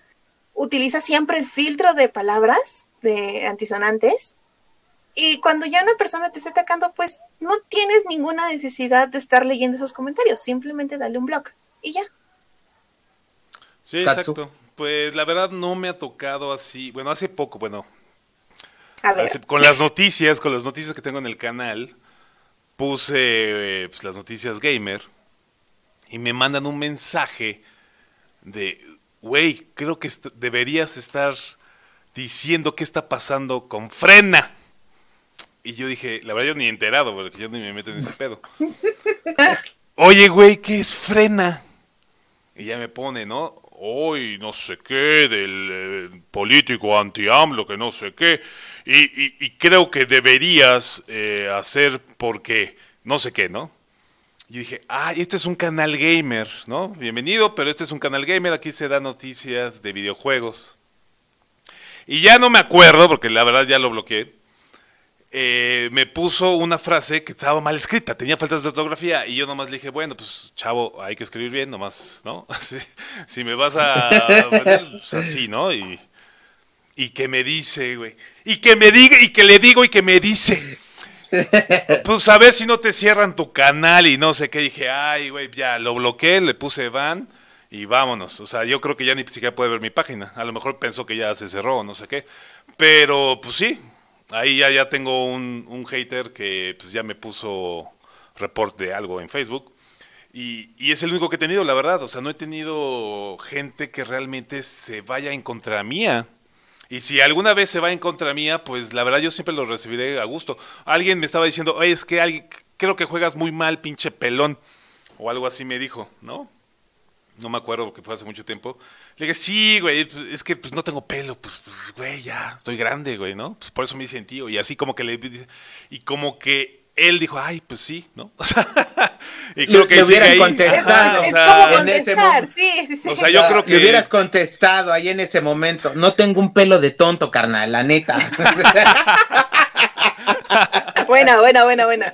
Utiliza siempre el filtro de palabras de antisonantes. Y cuando ya una persona te está atacando, pues no tienes ninguna necesidad de estar leyendo esos comentarios. Simplemente dale un blog y ya. Sí, exacto. Pues la verdad no me ha tocado así. Bueno, hace poco, bueno. A ver. con las noticias, con las noticias que tengo en el canal, puse eh, pues, las noticias gamer y me mandan un mensaje de, güey, creo que deberías estar diciendo qué está pasando con Frena. Y yo dije, la verdad yo ni enterado, porque yo ni me meto en ese pedo. Oye, güey, ¿qué es Frena? Y ya me pone, ¿no? Hoy no sé qué, del eh, político anti-AMLO, que no sé qué. Y, creo que deberías eh, hacer porque no sé qué, ¿no? Y dije, ah, este es un canal gamer, ¿no? Bienvenido, pero este es un canal gamer, aquí se da noticias de videojuegos. Y ya no me acuerdo, porque la verdad ya lo bloqueé. Eh, me puso una frase que estaba mal escrita, tenía faltas de ortografía, y yo nomás le dije, bueno, pues chavo, hay que escribir bien, nomás, ¿no? si me vas a pues así, ¿no? Y, y que me dice, güey, y que me diga, y que le digo, y que me dice, pues a ver si no te cierran tu canal y no sé qué. Dije, ay, güey, ya lo bloqueé, le puse van y vámonos. O sea, yo creo que ya ni siquiera puede ver mi página. A lo mejor pensó que ya se cerró, no sé qué. Pero pues sí, ahí ya, ya tengo un, un hater que pues ya me puso report de algo en Facebook. Y, y, es el único que he tenido, la verdad. O sea, no he tenido gente que realmente se vaya en contra mía. Y si alguna vez se va en contra mía, pues la verdad yo siempre lo recibiré a gusto. Alguien me estaba diciendo, Oye, es que alguien, creo que juegas muy mal, pinche pelón. O algo así me dijo, ¿no? No me acuerdo porque fue hace mucho tiempo. Le dije, sí, güey, pues, es que pues no tengo pelo, pues, pues, güey, ya, estoy grande, güey, ¿no? Pues por eso me dicen tío. Y así como que le y como que él dijo, ay, pues sí, ¿no? y creo que le hubieras contestado. o sea, en ese momento. Sí, sí, sí. O sea, yo creo que. Le hubieras contestado ahí en ese momento. No tengo un pelo de tonto, carnal, la neta. buena, buena, buena, buena.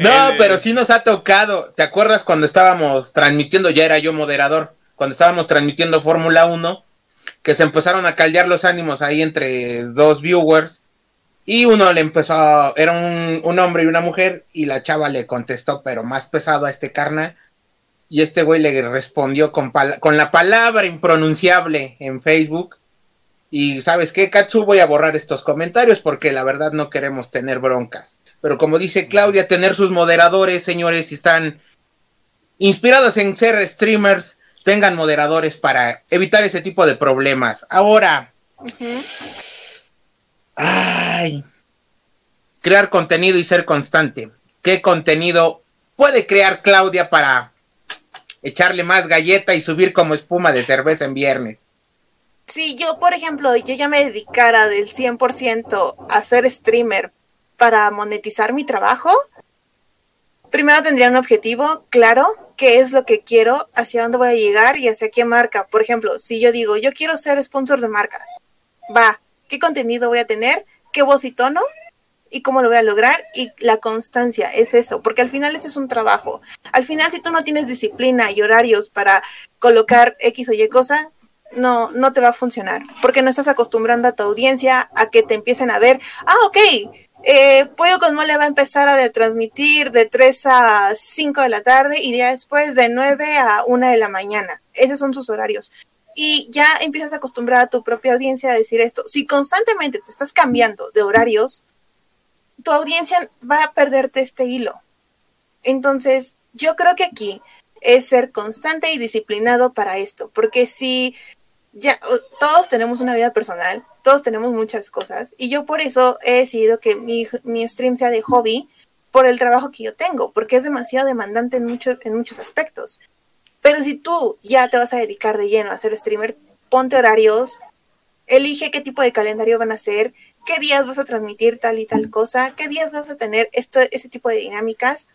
No, pero sí nos ha tocado. ¿Te acuerdas cuando estábamos transmitiendo? Ya era yo moderador. Cuando estábamos transmitiendo Fórmula 1, que se empezaron a caldear los ánimos ahí entre dos viewers y uno le empezó, era un, hombre y una mujer, y la chava le contestó, pero más pesado a este carnal. Y este güey le respondió con, con la palabra impronunciable en Facebook. Y sabes qué, Katsu, voy a borrar estos comentarios porque la verdad no queremos tener broncas. Pero como dice Claudia, tener sus moderadores, señores, si están inspirados en ser streamers, tengan moderadores para evitar ese tipo de problemas. Ahora, Ay. Crear contenido y ser constante. ¿Qué contenido puede crear Claudia para echarle más galleta y subir como espuma de cerveza en viernes? Si yo, por ejemplo, yo ya me dedicara del 100% a ser streamer para monetizar mi trabajo, primero tendría un objetivo claro, qué es lo que quiero, hacia dónde voy a llegar y hacia qué marca. Por ejemplo, si yo digo, yo quiero ser sponsor de marcas, va, qué contenido voy a tener, qué voz y tono y cómo lo voy a lograr y la constancia es eso, porque al final ese es un trabajo. Al final si tú no tienes disciplina y horarios para colocar X o Y cosa, no, no te va a funcionar, porque no estás acostumbrando a tu audiencia a que te empiecen a ver, ah, ok, eh, Pollo con Mole va a empezar a transmitir de 3 a 5 de la tarde y ya después de 9 a 1 de la mañana. Esos son sus horarios y ya empiezas a acostumbrar a tu propia audiencia a decir esto. Si constantemente te estás cambiando de horarios, tu audiencia va a perderte este hilo. Entonces, yo creo que aquí es ser constante y disciplinado para esto, porque si ya todos tenemos una vida personal, todos tenemos muchas cosas, y yo por eso he decidido que mi, mi stream sea de hobby por el trabajo que yo tengo, porque es demasiado demandante en muchos, en muchos aspectos. Pero si tú ya te vas a dedicar de lleno a ser streamer, ponte horarios, elige qué tipo de calendario van a hacer, qué días vas a transmitir tal y tal cosa, qué días vas a tener este, este tipo de dinámicas,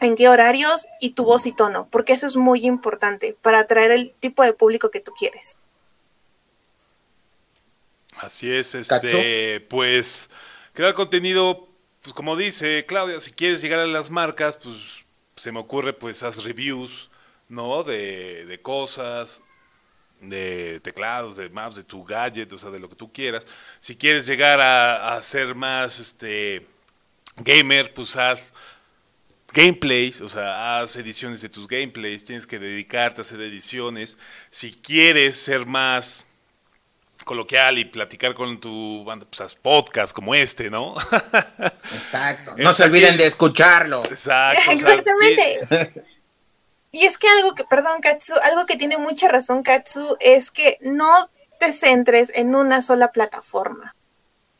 en qué horarios y tu voz y tono, porque eso es muy importante para atraer el tipo de público que tú quieres. Así es, este, pues crear contenido, pues como dice Claudia, si quieres llegar a las marcas, pues se me ocurre, pues haz reviews, ¿no? De, de cosas, de teclados, de maps, de tu gadget, o sea, de lo que tú quieras. Si quieres llegar a, a ser más, este, gamer, pues haz gameplays, o sea, haz ediciones de tus gameplays, tienes que dedicarte a hacer ediciones. Si quieres ser más coloquial y platicar con tu banda, pues haz podcast como este, ¿no? Exacto. No se olviden de escucharlo. Exacto. Exactamente. y es que algo que, perdón, Katsu, algo que tiene mucha razón Katsu es que no te centres en una sola plataforma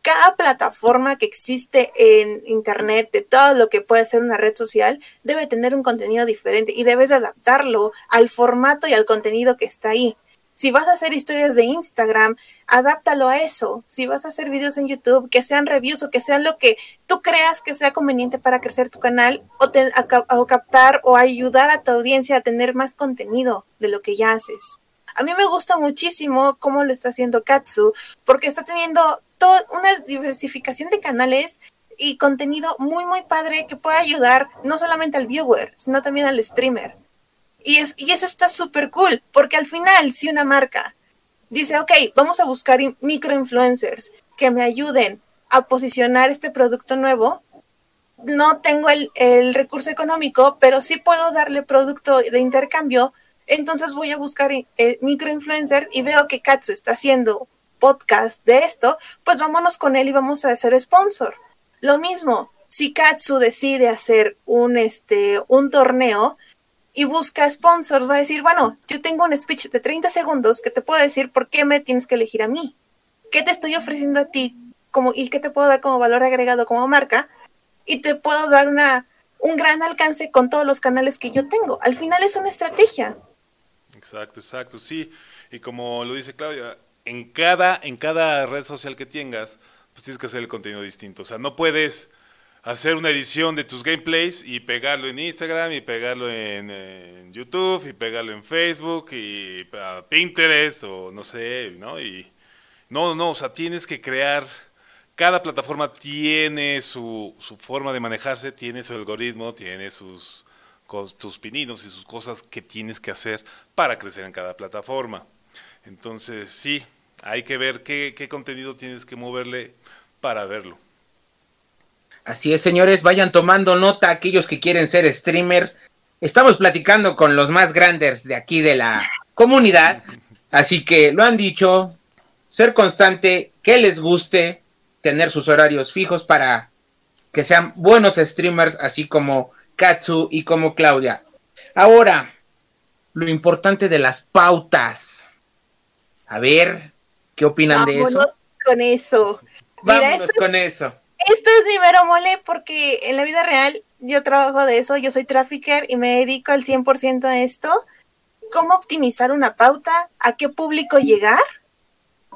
cada plataforma que existe en Internet, de todo lo que puede ser una red social, debe tener un contenido diferente y debes adaptarlo al formato y al contenido que está ahí. Si vas a hacer historias de Instagram, adáptalo a eso. Si vas a hacer videos en YouTube, que sean reviews o que sean lo que tú creas que sea conveniente para crecer tu canal o, o captar o ayudar a tu audiencia a tener más contenido de lo que ya haces. A mí me gusta muchísimo cómo lo está haciendo Katsu, porque está teniendo toda una diversificación de canales y contenido muy, muy padre que puede ayudar no solamente al viewer, sino también al streamer. Y, es, y eso está súper cool, porque al final, si una marca dice, ok, vamos a buscar microinfluencers que me ayuden a posicionar este producto nuevo, no tengo el, el recurso económico, pero sí puedo darle producto de intercambio entonces voy a buscar eh, microinfluencers y veo que Katsu está haciendo podcast de esto, pues vámonos con él y vamos a hacer sponsor. Lo mismo, si Katsu decide hacer un, este, un torneo y busca sponsors, va a decir, bueno, yo tengo un speech de 30 segundos que te puedo decir por qué me tienes que elegir a mí. ¿Qué te estoy ofreciendo a ti como, y qué te puedo dar como valor agregado como marca? Y te puedo dar una, un gran alcance con todos los canales que yo tengo. Al final es una estrategia. Exacto, exacto, sí. Y como lo dice Claudia, en cada, en cada red social que tengas, pues tienes que hacer el contenido distinto. O sea, no puedes hacer una edición de tus gameplays y pegarlo en Instagram y pegarlo en, YouTube y pegarlo en Facebook y Pinterest o no sé, ¿no? Y no, no, o sea, tienes que crear cada plataforma tiene su, su forma de manejarse, tiene su algoritmo, tiene sus tus pininos y sus cosas que tienes que hacer para crecer en cada plataforma. Entonces, sí, hay que ver qué, qué contenido tienes que moverle para verlo. Así es, señores, vayan tomando nota aquellos que quieren ser streamers. Estamos platicando con los más grandes de aquí de la comunidad, así que lo han dicho, ser constante, que les guste, tener sus horarios fijos para que sean buenos streamers, así como Katsu y como Claudia. Ahora, lo importante de las pautas. A ver, ¿qué opinan de eso? Con eso. Vámonos con eso. Esto es mi mero mole porque en la vida real yo trabajo de eso, yo soy trafficker y me dedico al 100% a esto. ¿Cómo optimizar una pauta? ¿A qué público llegar?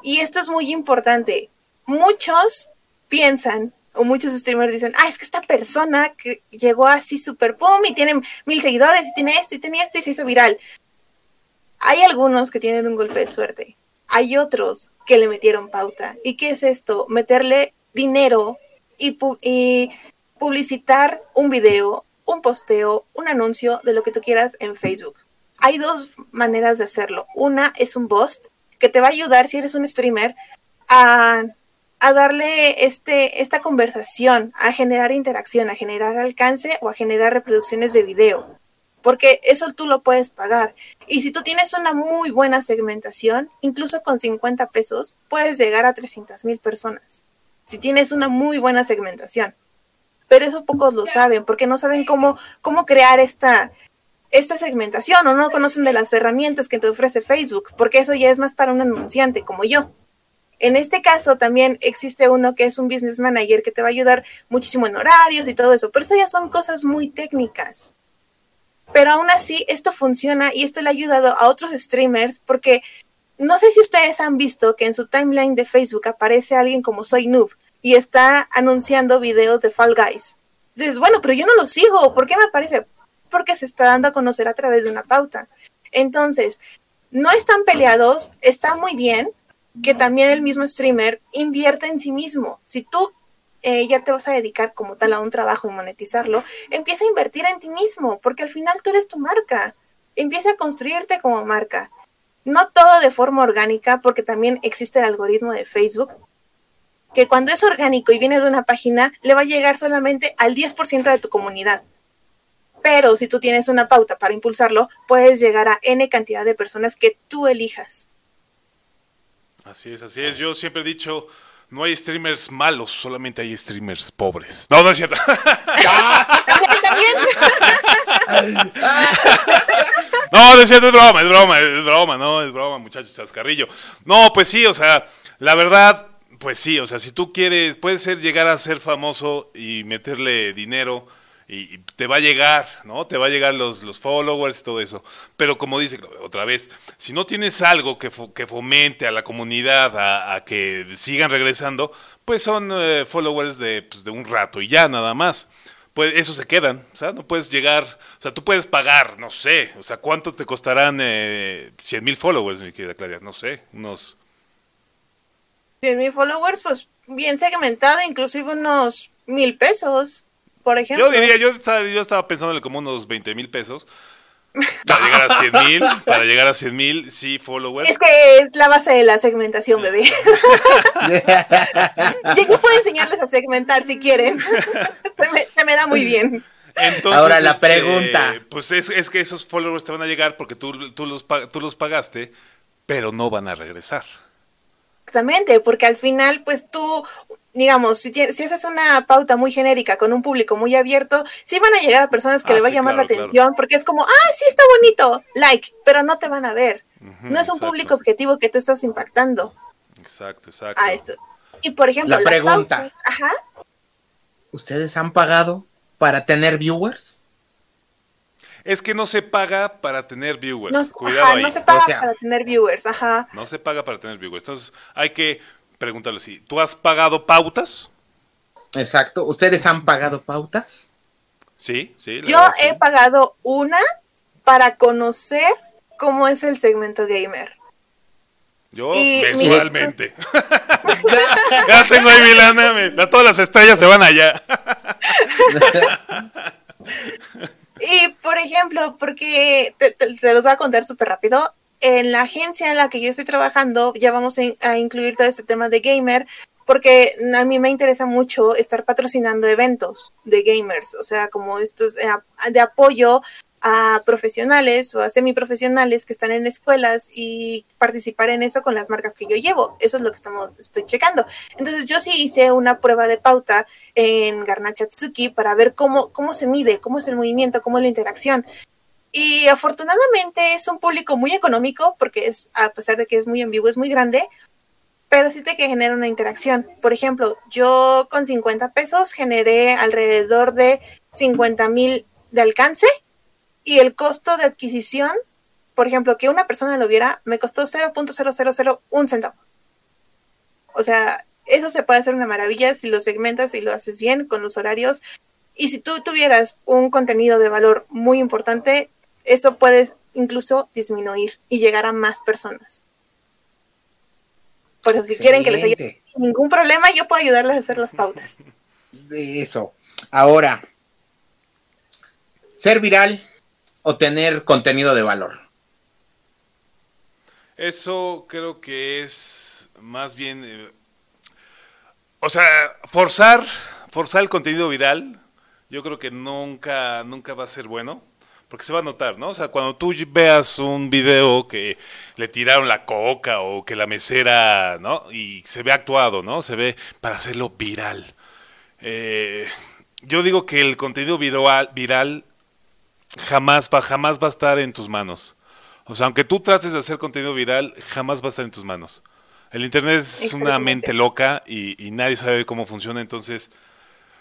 Y esto es muy importante. Muchos piensan o muchos streamers dicen, ah, es que esta persona que llegó así super pum y tiene mil seguidores y tiene esto y tiene esto y se hizo viral. Hay algunos que tienen un golpe de suerte. Hay otros que le metieron pauta. ¿Y qué es esto? Meterle dinero y, y publicitar un video, un posteo, un anuncio de lo que tú quieras en Facebook. Hay dos maneras de hacerlo. Una es un post que te va a ayudar si eres un streamer a a darle este, esta conversación, a generar interacción, a generar alcance o a generar reproducciones de video. porque eso tú lo puedes pagar. Y si tú tienes una muy buena segmentación, incluso con 50 pesos, puedes llegar a 300 mil personas. Si tienes una muy buena segmentación. Pero eso pocos lo saben, porque no saben cómo, cómo crear esta, esta segmentación o no conocen de las herramientas que te ofrece Facebook, porque eso ya es más para un anunciante como yo. En este caso también existe uno que es un business manager que te va a ayudar muchísimo en horarios y todo eso, pero eso ya son cosas muy técnicas. Pero aún así, esto funciona y esto le ha ayudado a otros streamers porque no sé si ustedes han visto que en su timeline de Facebook aparece alguien como Soy Noob y está anunciando videos de Fall Guys. Dices, bueno, pero yo no lo sigo, ¿por qué me aparece? Porque se está dando a conocer a través de una pauta. Entonces, no están peleados, está muy bien, que también el mismo streamer invierte en sí mismo. Si tú eh, ya te vas a dedicar como tal a un trabajo y monetizarlo, empieza a invertir en ti mismo, porque al final tú eres tu marca. Empieza a construirte como marca. No todo de forma orgánica, porque también existe el algoritmo de Facebook, que cuando es orgánico y viene de una página, le va a llegar solamente al 10% de tu comunidad. Pero si tú tienes una pauta para impulsarlo, puedes llegar a N cantidad de personas que tú elijas. Así es, así es. Yo siempre he dicho, no hay streamers malos, solamente hay streamers pobres. No, no es cierto. no, no es cierto, es broma, es broma, es broma, no, es broma, muchachos, chascarrillo. No, pues sí, o sea, la verdad, pues sí, o sea, si tú quieres, puede ser llegar a ser famoso y meterle dinero y, te va a llegar, ¿no? Te va a llegar los, los followers y todo eso. Pero como dice otra vez, si no tienes algo que, que fomente a la comunidad a, que sigan regresando, pues son eh, followers de, pues, de un rato y ya nada más. Pues eso se quedan, o sea, no puedes llegar, o sea, tú puedes pagar, no sé, o sea, ¿cuánto te costarán eh, 100 mil followers, mi querida Claria? No sé, unos... 100 mil followers, pues bien segmentado, inclusive unos mil pesos por ejemplo. Yo diría, yo estaba, yo estaba pensándole como unos 20 mil pesos. Para llegar a 100 mil, para llegar a 100 mil, sí, followers. Es que es la base de la segmentación, bebé. Yo puedo enseñarles a segmentar si quieren. Se me, da muy bien. Entonces, Ahora la este, pregunta. Pues es, es, que esos followers te van a llegar porque tú, tú, los, tú los pagaste, pero no van a regresar. Exactamente, porque al final, pues tú, digamos, si, si haces una pauta muy genérica con un público muy abierto, sí van a llegar a personas que ah, le va a llamar la atención, porque es como, ah, sí está bonito, like, pero no te van a ver. no es un público objetivo que tú estás impactando. Exacto, exacto. A eso. Y por ejemplo, la pregunta. ajá. ¿Ustedes han pagado para tener viewers? Es que no se paga para tener viewers. No, Cuidado no se paga para tener viewers, ajá. No se paga para tener viewers. Entonces, hay que preguntarle si ¿tú has pagado pautas? Exacto. ¿Ustedes han pagado pautas? Sí, sí. Yo he pagado una para conocer cómo es el segmento gamer. Yo mensualmente. ya tengo ahí mi lana, todas las estrellas se van allá. y por ejemplo, porque se los voy a contar súper rápido en la agencia en la que yo estoy trabajando ya vamos a, incluir todo este tema de gamer porque a mí me interesa mucho estar patrocinando eventos de gamers, o sea, como estos eh, de apoyo a profesionales o a semiprofesionales que están en escuelas y participar en eso con las marcas que yo llevo. Eso es lo que estamos, estoy checando. Entonces yo sí hice una prueba de pauta en Garnachatsuki para ver cómo, cómo se mide, cómo es el movimiento, cómo es la interacción. Y afortunadamente es un público muy económico, porque es, a pesar de que es muy ambiguo, es muy grande, pero sí te que genera una interacción. Por ejemplo, yo con 50 pesos generé alrededor de 50 mil de alcance y el costo de adquisición, por ejemplo, que una persona lo viera, me costó 0.0001 centavo. O sea, eso se puede hacer una maravilla si lo segmentas y lo haces bien con los horarios. Y si tú tuvieras un contenido de valor muy importante, eso puede incluso disminuir y llegar a más personas. Por eso, si quieren que les ayude sin ningún problema, yo puedo ayudarles a hacer las pautas. De eso. Ahora, ser viral o tener contenido de valor. Eso creo que es más bien, eh, o sea, forzar, forzar el contenido viral, yo creo que nunca, nunca va a ser bueno porque se va a notar, ¿no? O sea, cuando tú veas un video que le tiraron la coca o que la mesera, ¿no? Y se ve actuado, ¿no? Se ve para hacerlo viral. Eh, yo digo que el contenido viral, viral jamás va, jamás va a estar en tus manos. O sea, aunque tú trates de hacer contenido viral, jamás va a estar en tus manos. El Internet es una mente loca y, nadie sabe cómo funciona, entonces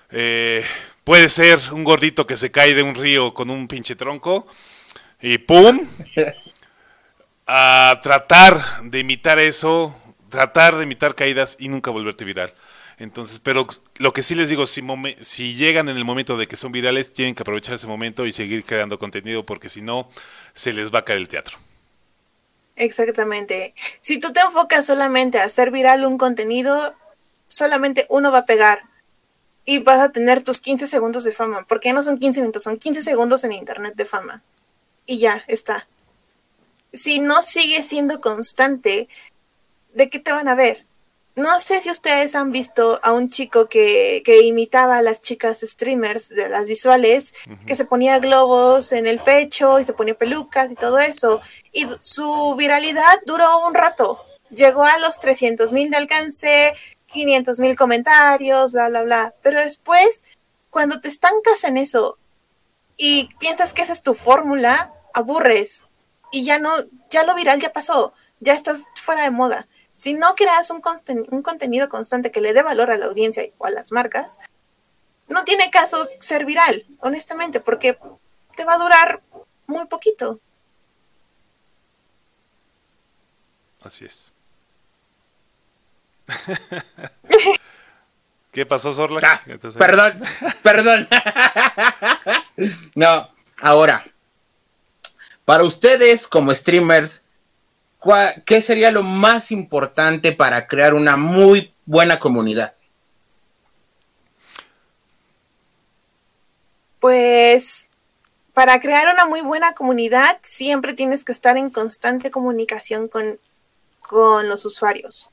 eh, puede ser un gordito que se cae de un río con un pinche tronco y ¡pum! A tratar de imitar eso, tratar de imitar caídas y nunca volverte viral. Entonces, pero lo que sí les digo, si, si llegan en el momento de que son virales, tienen que aprovechar ese momento y seguir creando contenido porque si no, se les va a caer el teatro. Exactamente. Si tú te enfocas solamente a hacer viral un contenido, solamente uno va a pegar y vas a tener tus 15 segundos de fama, porque no son 15 minutos, son 15 segundos en internet de fama. Y ya, está. Si no sigues siendo constante, ¿de qué te van a ver? No sé si ustedes han visto a un chico que, imitaba a las chicas streamers de las visuales, que se ponía globos en el pecho y se ponía pelucas y todo eso. Y su viralidad duró un rato. Llegó a los 300 mil de alcance, 500 mil comentarios, bla, bla, bla. Pero después, cuando te estancas en eso y piensas que esa es tu fórmula, aburres. Y ya no, ya lo viral ya pasó, ya estás fuera de moda. Si no creas un, un contenido constante que le dé valor a la audiencia o a las marcas, no tiene caso ser viral, honestamente, porque te va a durar muy poquito. Así es. ¿Qué pasó, Zorla? Ah, perdón, perdón. no, ahora, para ustedes como streamers, ¿qué sería lo más importante para crear una muy buena comunidad? Pues para crear una muy buena comunidad siempre tienes que estar en constante comunicación con, con los usuarios.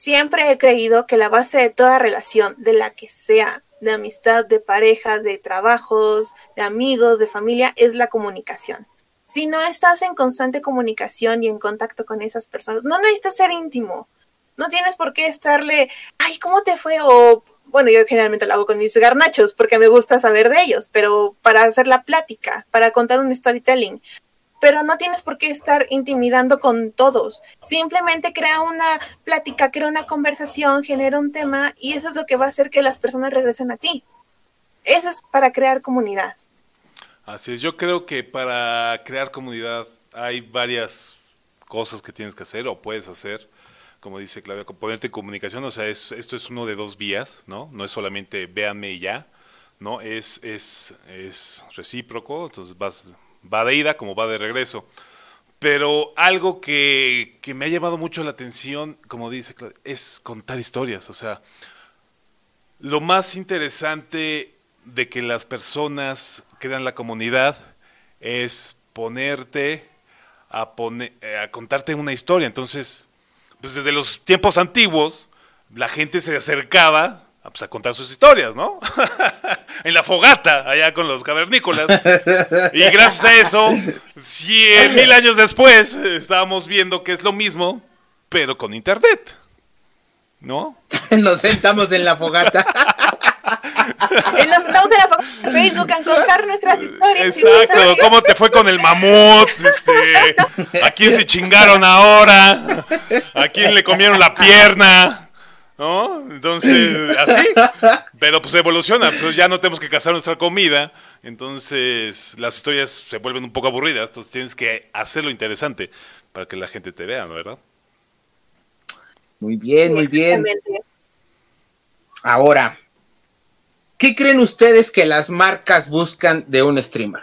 Siempre he creído que la base de toda relación, de la que sea, de amistad, de pareja, de trabajos, de amigos, de familia, es la comunicación si no estás en constante comunicación y en contacto con esas personas, no necesitas ser íntimo. No tienes por qué estarle, ay, ¿cómo te fue? O, bueno, yo generalmente lo hago con mis garnachos porque me gusta saber de ellos, pero para hacer la plática, para contar un storytelling. Pero no tienes por qué estar intimidando con todos. Simplemente crea una plática, crea una conversación, genera un tema y eso es lo que va a hacer que las personas regresen a ti. Eso es para crear comunidad. Así es, yo creo que para crear comunidad hay varias cosas que tienes que hacer o puedes hacer, como dice Claudia, ponerte en comunicación, o sea, es, esto es uno de dos vías, ¿no? No es solamente véanme y ya, ¿no? Es, es, es recíproco, entonces vas, va de ida como va de regreso. Pero algo que, que me ha llamado mucho la atención, como dice es contar historias, o sea, lo más interesante de que las personas crean la comunidad es ponerte a, poner, eh, a contarte una historia. Entonces, pues desde los tiempos antiguos, la gente se acercaba pues, a contar sus historias, ¿no? en la fogata, allá con los cavernícolas. y gracias a eso, cien mil años después, estábamos viendo que es lo mismo, pero con internet. ¿No? Nos sentamos en la fogata. Y nos estamos en la Facebook a contar nuestras historias. Exacto, ¿cómo te fue con el mamut? Este, ¿A quién se chingaron ahora? ¿A quién le comieron la pierna? ¿No? Entonces, así. Pero pues evoluciona, pues ya no tenemos que cazar nuestra comida, entonces las historias se vuelven un poco aburridas, entonces tienes que hacerlo interesante para que la gente te vea, ¿no verdad? Muy bien, muy bien. Ahora, ¿Qué creen ustedes que las marcas buscan de un streamer?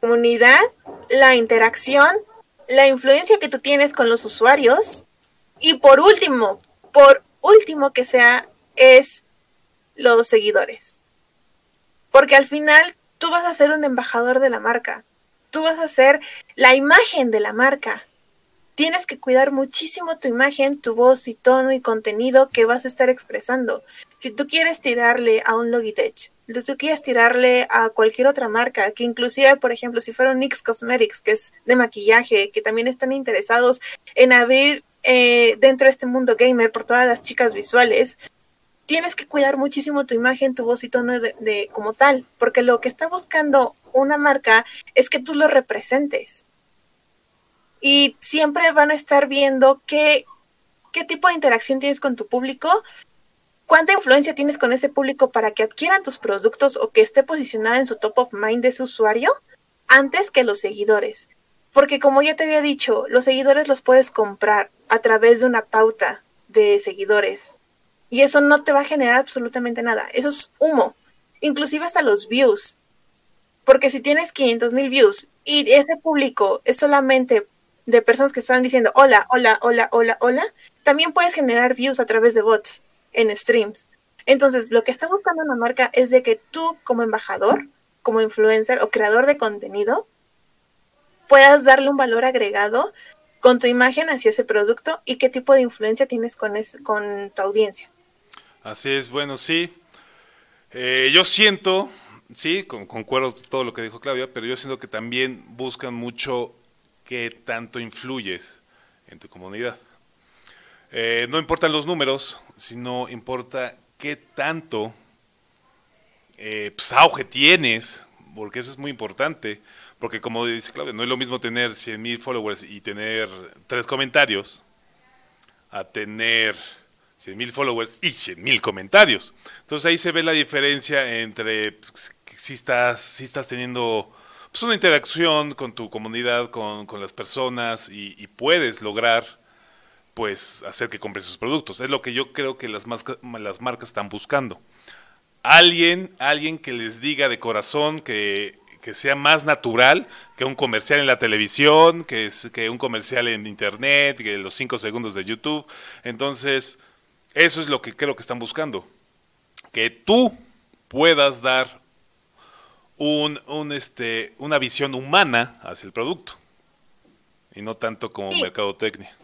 Comunidad, la interacción, la influencia que tú tienes con los usuarios y por último, por último que sea, es los seguidores. Porque al final tú vas a ser un embajador de la marca, tú vas a ser la imagen de la marca tienes que cuidar muchísimo tu imagen, tu voz y tono y contenido que vas a estar expresando. Si tú quieres tirarle a un Logitech tú quieres tirarle a cualquier otra marca, que inclusive, por ejemplo, si fuera un NYX Cosmetics, que es de maquillaje, que también están interesados en abrir eh, dentro de este mundo gamer por todas las chicas visuales, tienes que cuidar muchísimo tu imagen, tu voz y tono de, como tal, porque lo que está buscando una marca es que tú lo representes. Y siempre van a estar viendo qué, qué tipo de interacción tienes con tu público, cuánta influencia tienes con ese público para que adquieran tus productos o que esté posicionada en su top of mind de su usuario antes que los seguidores. Porque como ya te había dicho, los seguidores los puedes comprar a través de una pauta de seguidores y eso no te va a generar absolutamente nada. Eso es humo. Inclusive hasta los views. Porque si tienes 500 mil views y ese público es solamente de personas que están diciendo hola, hola, hola, hola, hola, también puedes generar views a través de bots en streams. Entonces, lo que está buscando una marca es de que tú como embajador, como influencer o creador de contenido, puedas darle un valor agregado con tu imagen hacia ese producto y qué tipo de influencia tienes con, con tu audiencia. Así es, bueno, sí. Eh, yo siento, sí, con, concuerdo todo lo que dijo Claudia, pero yo siento que también buscan mucho qué tanto influyes en tu comunidad. Eh, no importan los números, sino importa qué tanto eh, pues, auge tienes, porque eso es muy importante. Porque como dice Claudia, no es lo mismo tener 100.000 followers y tener tres comentarios a tener 100 mil followers y 100 mil comentarios. Entonces ahí se ve la diferencia entre pues, si, estás, si estás teniendo pues, una interacción con tu comunidad, con, las personas y, puedes lograr pues hacer que compres sus productos. Es lo que yo creo que las, las marcas están buscando. Alguien, alguien que les diga de corazón que, que sea más natural que un comercial en la televisión, que, es, que un comercial en internet, que los cinco segundos de YouTube. Entonces, eso es lo que creo que están buscando. Que tú puedas dar un, un, este, una visión humana hacia el producto. Y no tanto como mercadotecnia.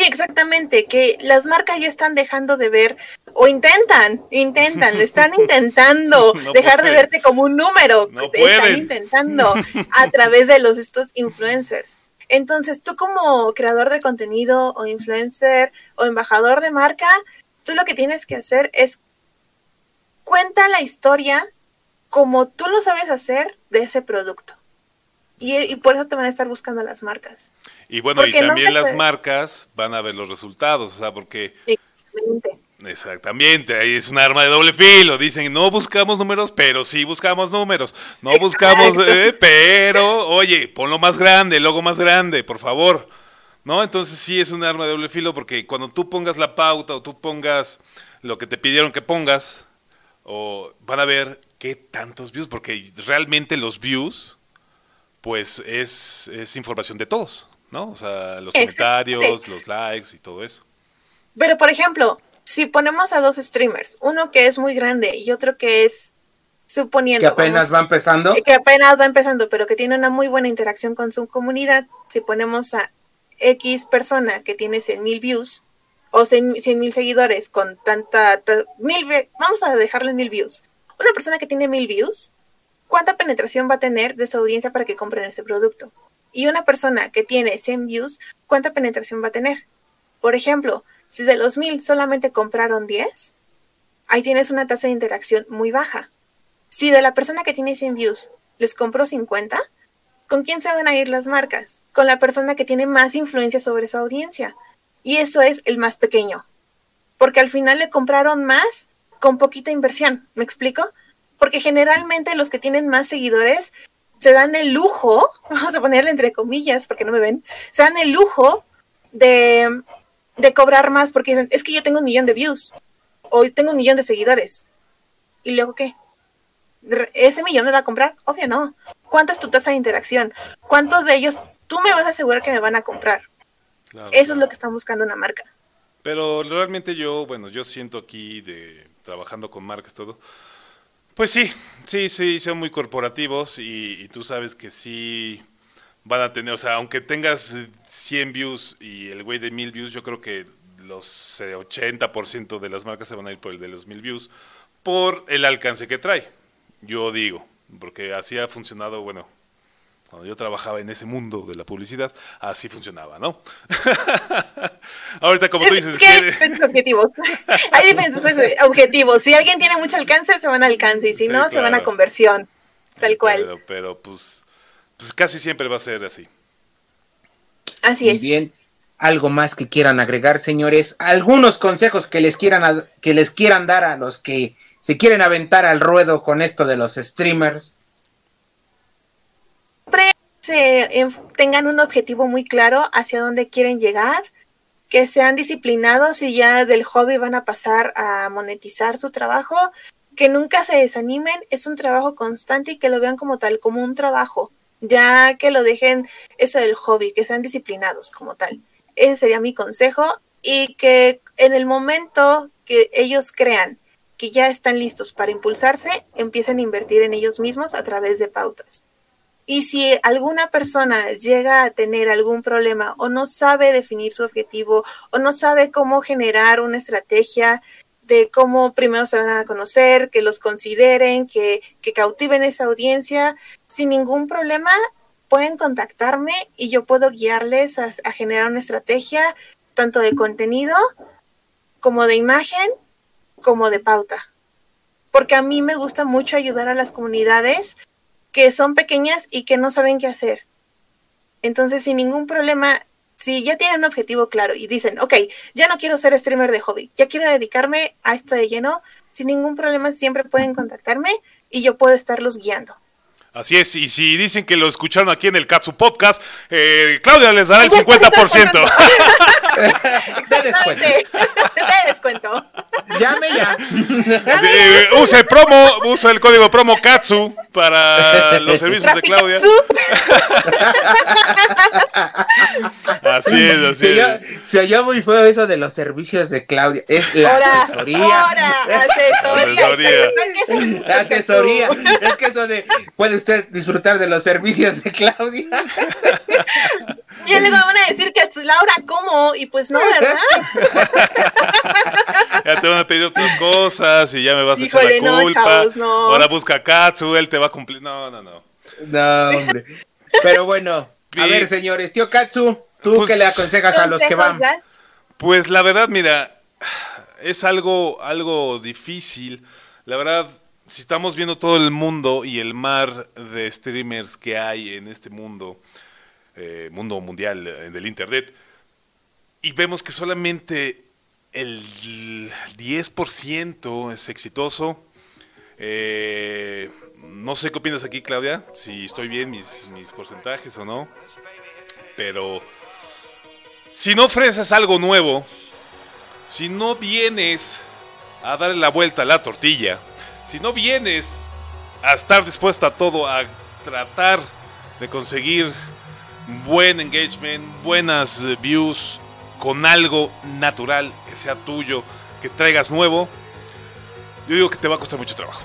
Sí, exactamente, que las marcas ya están dejando de ver, o intentan, intentan, le están intentando dejar de verte como un número, no están intentando a través de los estos influencers. Entonces, tú como creador de contenido o influencer o embajador de marca, tú lo que tienes que hacer es cuenta la historia como tú lo sabes hacer de ese producto. Y, por eso te van a estar buscando las marcas. Y bueno, y también las marcas van a ver los resultados, o sea, porque... Exactamente, ahí es un arma de doble filo. Dicen, no buscamos números, pero sí buscamos números. No buscamos, eh, pero, oye, ponlo más grande, el logo más grande, por favor. ¿No? Entonces sí es un arma de doble filo porque cuando tú pongas la pauta o tú pongas lo que te pidieron que pongas, o van a ver qué tantos views, porque realmente los views, pues es, es información de todos, ¿no? O sea, los comentarios, los likes y todo eso. Pero, por ejemplo, si ponemos a dos streamers, uno que es muy grande y otro que es suponiendo que apenas va empezando, que apenas va empezando, pero que tiene una muy buena interacción con su comunidad, si ponemos a X persona que tiene 100 mil views o 100 mil seguidores con tanta, mil, vamos a dejarle mil views, una persona que tiene mil views, ¿cuánta penetración va a tener de su audiencia para que compren ese producto? Y una persona que tiene 100 views, ¿cuánta penetración va a tener? Por ejemplo, si de los mil solamente compraron 10, ahí tienes una tasa de interacción muy baja. Si de la persona que tiene 100 views les compró 50, ¿con quién se van a ir las marcas? Con la persona que tiene más influencia sobre su audiencia. Y eso es el más pequeño. Porque al final le compraron más con poquita inversión. ¿Me explico? Porque generalmente los que tienen más seguidores se dan el lujo, vamos a ponerle entre comillas porque no me ven, se dan el lujo de de cobrar más porque dicen, es que yo tengo un millón de views o tengo un millón de seguidores. ¿Y luego qué? ¿Ese millón me va a comprar? Obvio no. ¿Cuánta es tu tasa de interacción? ¿Cuántos de ellos tú me vas a asegurar que me van a comprar? Eso es lo que está buscando una marca. Pero realmente yo, bueno, yo siento aquí de trabajando con marcas todo, pues sí, sí, sí, son muy corporativos y, y tú sabes que sí van a tener, o sea, aunque tengas 100 views y el güey de 1000 views, yo creo que los 80% eh, de las marcas se van a ir por el de los 1000 views, por el alcance que trae. Yo digo, porque así ha funcionado, bueno, cuando yo trabajaba en ese mundo de la publicidad, así funcionaba, ¿no? Ahorita, como tú dices... Es que hay diferentes objetivos. hay diferentes objetivos. Si alguien tiene mucho alcance, se van a alcance, y si no, se van a conversión. Tal cual. Pero, pero pues, pues casi siempre va a ser así. Así es. bien. Algo más que quieran agregar, señores. Algunos consejos que les quieran que les quieran dar a los que se quieren aventar al ruedo con esto de los streamers. Tengan un objetivo muy claro hacia dónde quieren llegar, que sean disciplinados y ya del hobby van a pasar a monetizar su trabajo, que nunca se desanimen, es un trabajo constante y que lo vean como tal, como un trabajo, ya que lo dejen eso del hobby, que sean disciplinados como tal. Ese sería mi consejo y que en el momento que ellos crean que ya están listos para impulsarse, empiecen a invertir en ellos mismos a través de pautas. Y si alguna persona llega a tener algún problema o no sabe definir su objetivo o no sabe cómo generar una estrategia de cómo primero se van a conocer, que los consideren, que, que cautiven esa audiencia, sin ningún problema pueden contactarme y yo puedo guiarles a, a generar una estrategia tanto de contenido como de imagen como de pauta. Porque a mí me gusta mucho ayudar a las comunidades que son pequeñas y que no saben qué hacer. Entonces, sin ningún problema, si ya tienen un objetivo claro y dicen, ok, ya no quiero ser streamer de hobby, ya quiero dedicarme a esto de lleno, sin ningún problema siempre pueden contactarme y yo puedo estarlos guiando. Así es, y si dicen que lo escucharon aquí en el Katsu Podcast, eh, Claudia les dará el 50%. de descuento. De descuento. Llame ya. Sí, use promo, usa el código promo Katsu para los servicios de Claudia. así es, así se es. Oyó, se oyó muy feo eso de los servicios de Claudia. Es la Ahora, asesoría. ahora, asesoría. Asesoría. Asesoría. Es que eso de puede usted disfrutar de los servicios de Claudia. Y luego van a decir que Laura, ¿cómo? Y pues no, ¿verdad? Ya te van a pedir otras cosas y ya me vas a echar la no, culpa. chavos, no. Ahora busca a Katsu, él te va a cumplir. No, no, no. No, hombre. Pero bueno, a Bien. ver, señores, tío Katsu, ¿tú Pues, qué le aconsejas a los que van? Pues la verdad, mira, es algo, algo difícil. La verdad, si estamos viendo todo el mundo y el mar de streamers que hay en este mundo, eh, mundo mundial eh, del Internet, y vemos que solamente el 10% es exitoso. eh, no sé qué opinas aquí, Claudia, si estoy bien mis, mis porcentajes o no, pero si no ofreces algo nuevo, si no vienes a darle la vuelta a la tortilla, si no vienes a estar dispuesta a todo, a tratar de conseguir buen engagement, buenas eh, views, con algo natural que sea tuyo, que traigas nuevo, yo digo que te va a costar mucho trabajo.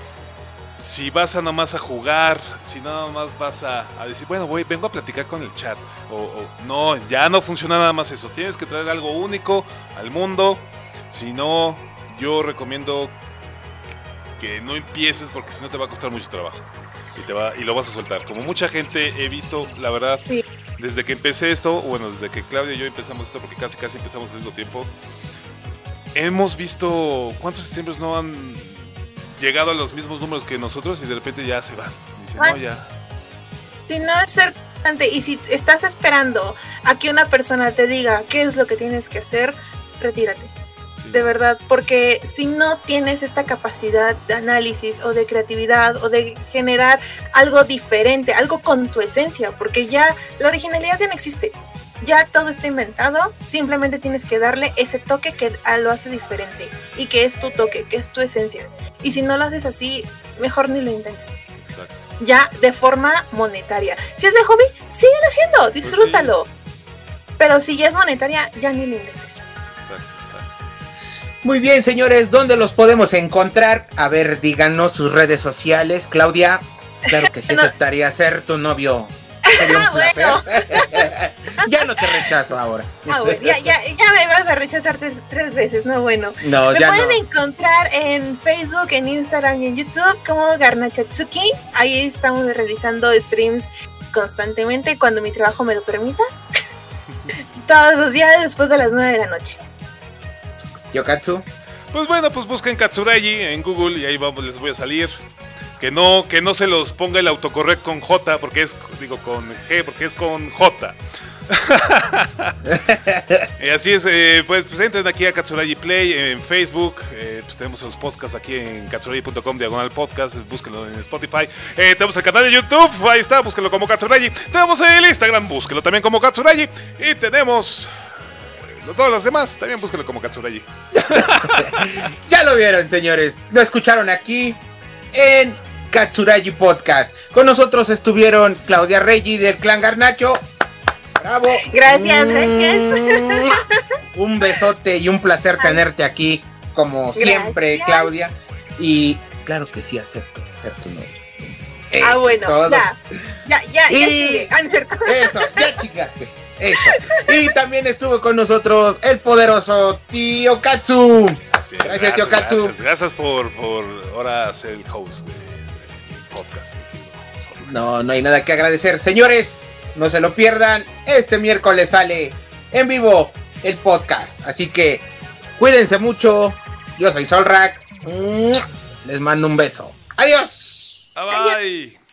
Si vas a nada más a jugar, si nada más vas a, a decir, bueno, voy, vengo a platicar con el chat, o, no, ya no funciona nada más eso. Tienes que traer algo único al mundo. Si no, yo recomiendo que no empieces porque si no te va a costar mucho trabajo y te va y lo vas a soltar. Como mucha gente he visto, la verdad. Desde que empecé esto, bueno, desde que Claudia y yo empezamos esto porque casi casi empezamos al mismo tiempo. Hemos visto cuántos streamers no han llegado a los mismos números que nosotros y de repente ya se van. Dicen, no, ya. Si no es ser y si estás esperando a que una persona te diga qué es lo que tienes que hacer, retírate. De verdad, porque si no tienes esta capacidad de análisis o de creatividad o de generar algo diferente, algo con tu esencia, porque ya la originalidad ya no existe. Ya todo está inventado, simplemente tienes que darle ese toque que lo hace diferente y que es tu toque, que es tu esencia. Y si no lo haces así, mejor ni lo intentes Exacto. ya de forma monetaria. Si es de hobby, síguelo haciendo, disfrútalo. Pero si ya es monetaria, ya ni lo intentes. Exacto. Muy bien, señores, ¿dónde los podemos encontrar? A ver, díganos sus redes sociales. Claudia, claro que sí No. aceptaría ser tu novio. Sería un placer. bueno. ya no te rechazo ahora. Ah, bueno, ya, ya, ya me vas a rechazar tres, tres veces, no bueno. No, me ya pueden no. encontrar en Facebook, en Instagram y en YouTube como Garnachatsuki. Ahí estamos realizando streams constantemente cuando mi trabajo me lo permita. Todos los días después de las 9 de la noche. Yokatsu. Pues bueno, pues busquen Katsuragi en Google y ahí vamos, les voy a salir. Que no, que no se los ponga el autocorrect con J, porque es, digo, con G, porque es con J. y así es, eh, pues, pues entren aquí a Katsuragi Play en Facebook. eh, pues tenemos los podcasts aquí en katsuragi.com, diagonal podcast. Búsquenlo en Spotify. Eh, tenemos el canal de YouTube, ahí está, búsquenlo como Katsuragi. Tenemos el Instagram, búsquenlo también como Katsuragi. Y tenemos todos los demás, también búsquenlo como Katsuragi. Ya lo vieron, señores. Lo escucharon aquí en Katsuragi Podcast. Con nosotros estuvieron Claudia Reggi del Clan Garnacho. Bravo. Gracias, Mm, gracias. Un besote y un placer tenerte aquí, como siempre, Gracias. Claudia. Y claro que sí, acepto ser tu novio. Ah, bueno, todo. ya. Ya, ya, ya Y-. Ah. Eso, ya chingaste. Eso. Y también estuvo con nosotros el poderoso Tío Katsu. Así es, Gracias, tío Katsu. Gracias, gracias por, por ahora ser el host de, de podcast. No, no hay nada que agradecer. Señores, no se lo pierdan. Este miércoles sale en vivo el podcast. Así que cuídense mucho. Yo soy Solrak. Les mando un beso. Adiós. Bye bye.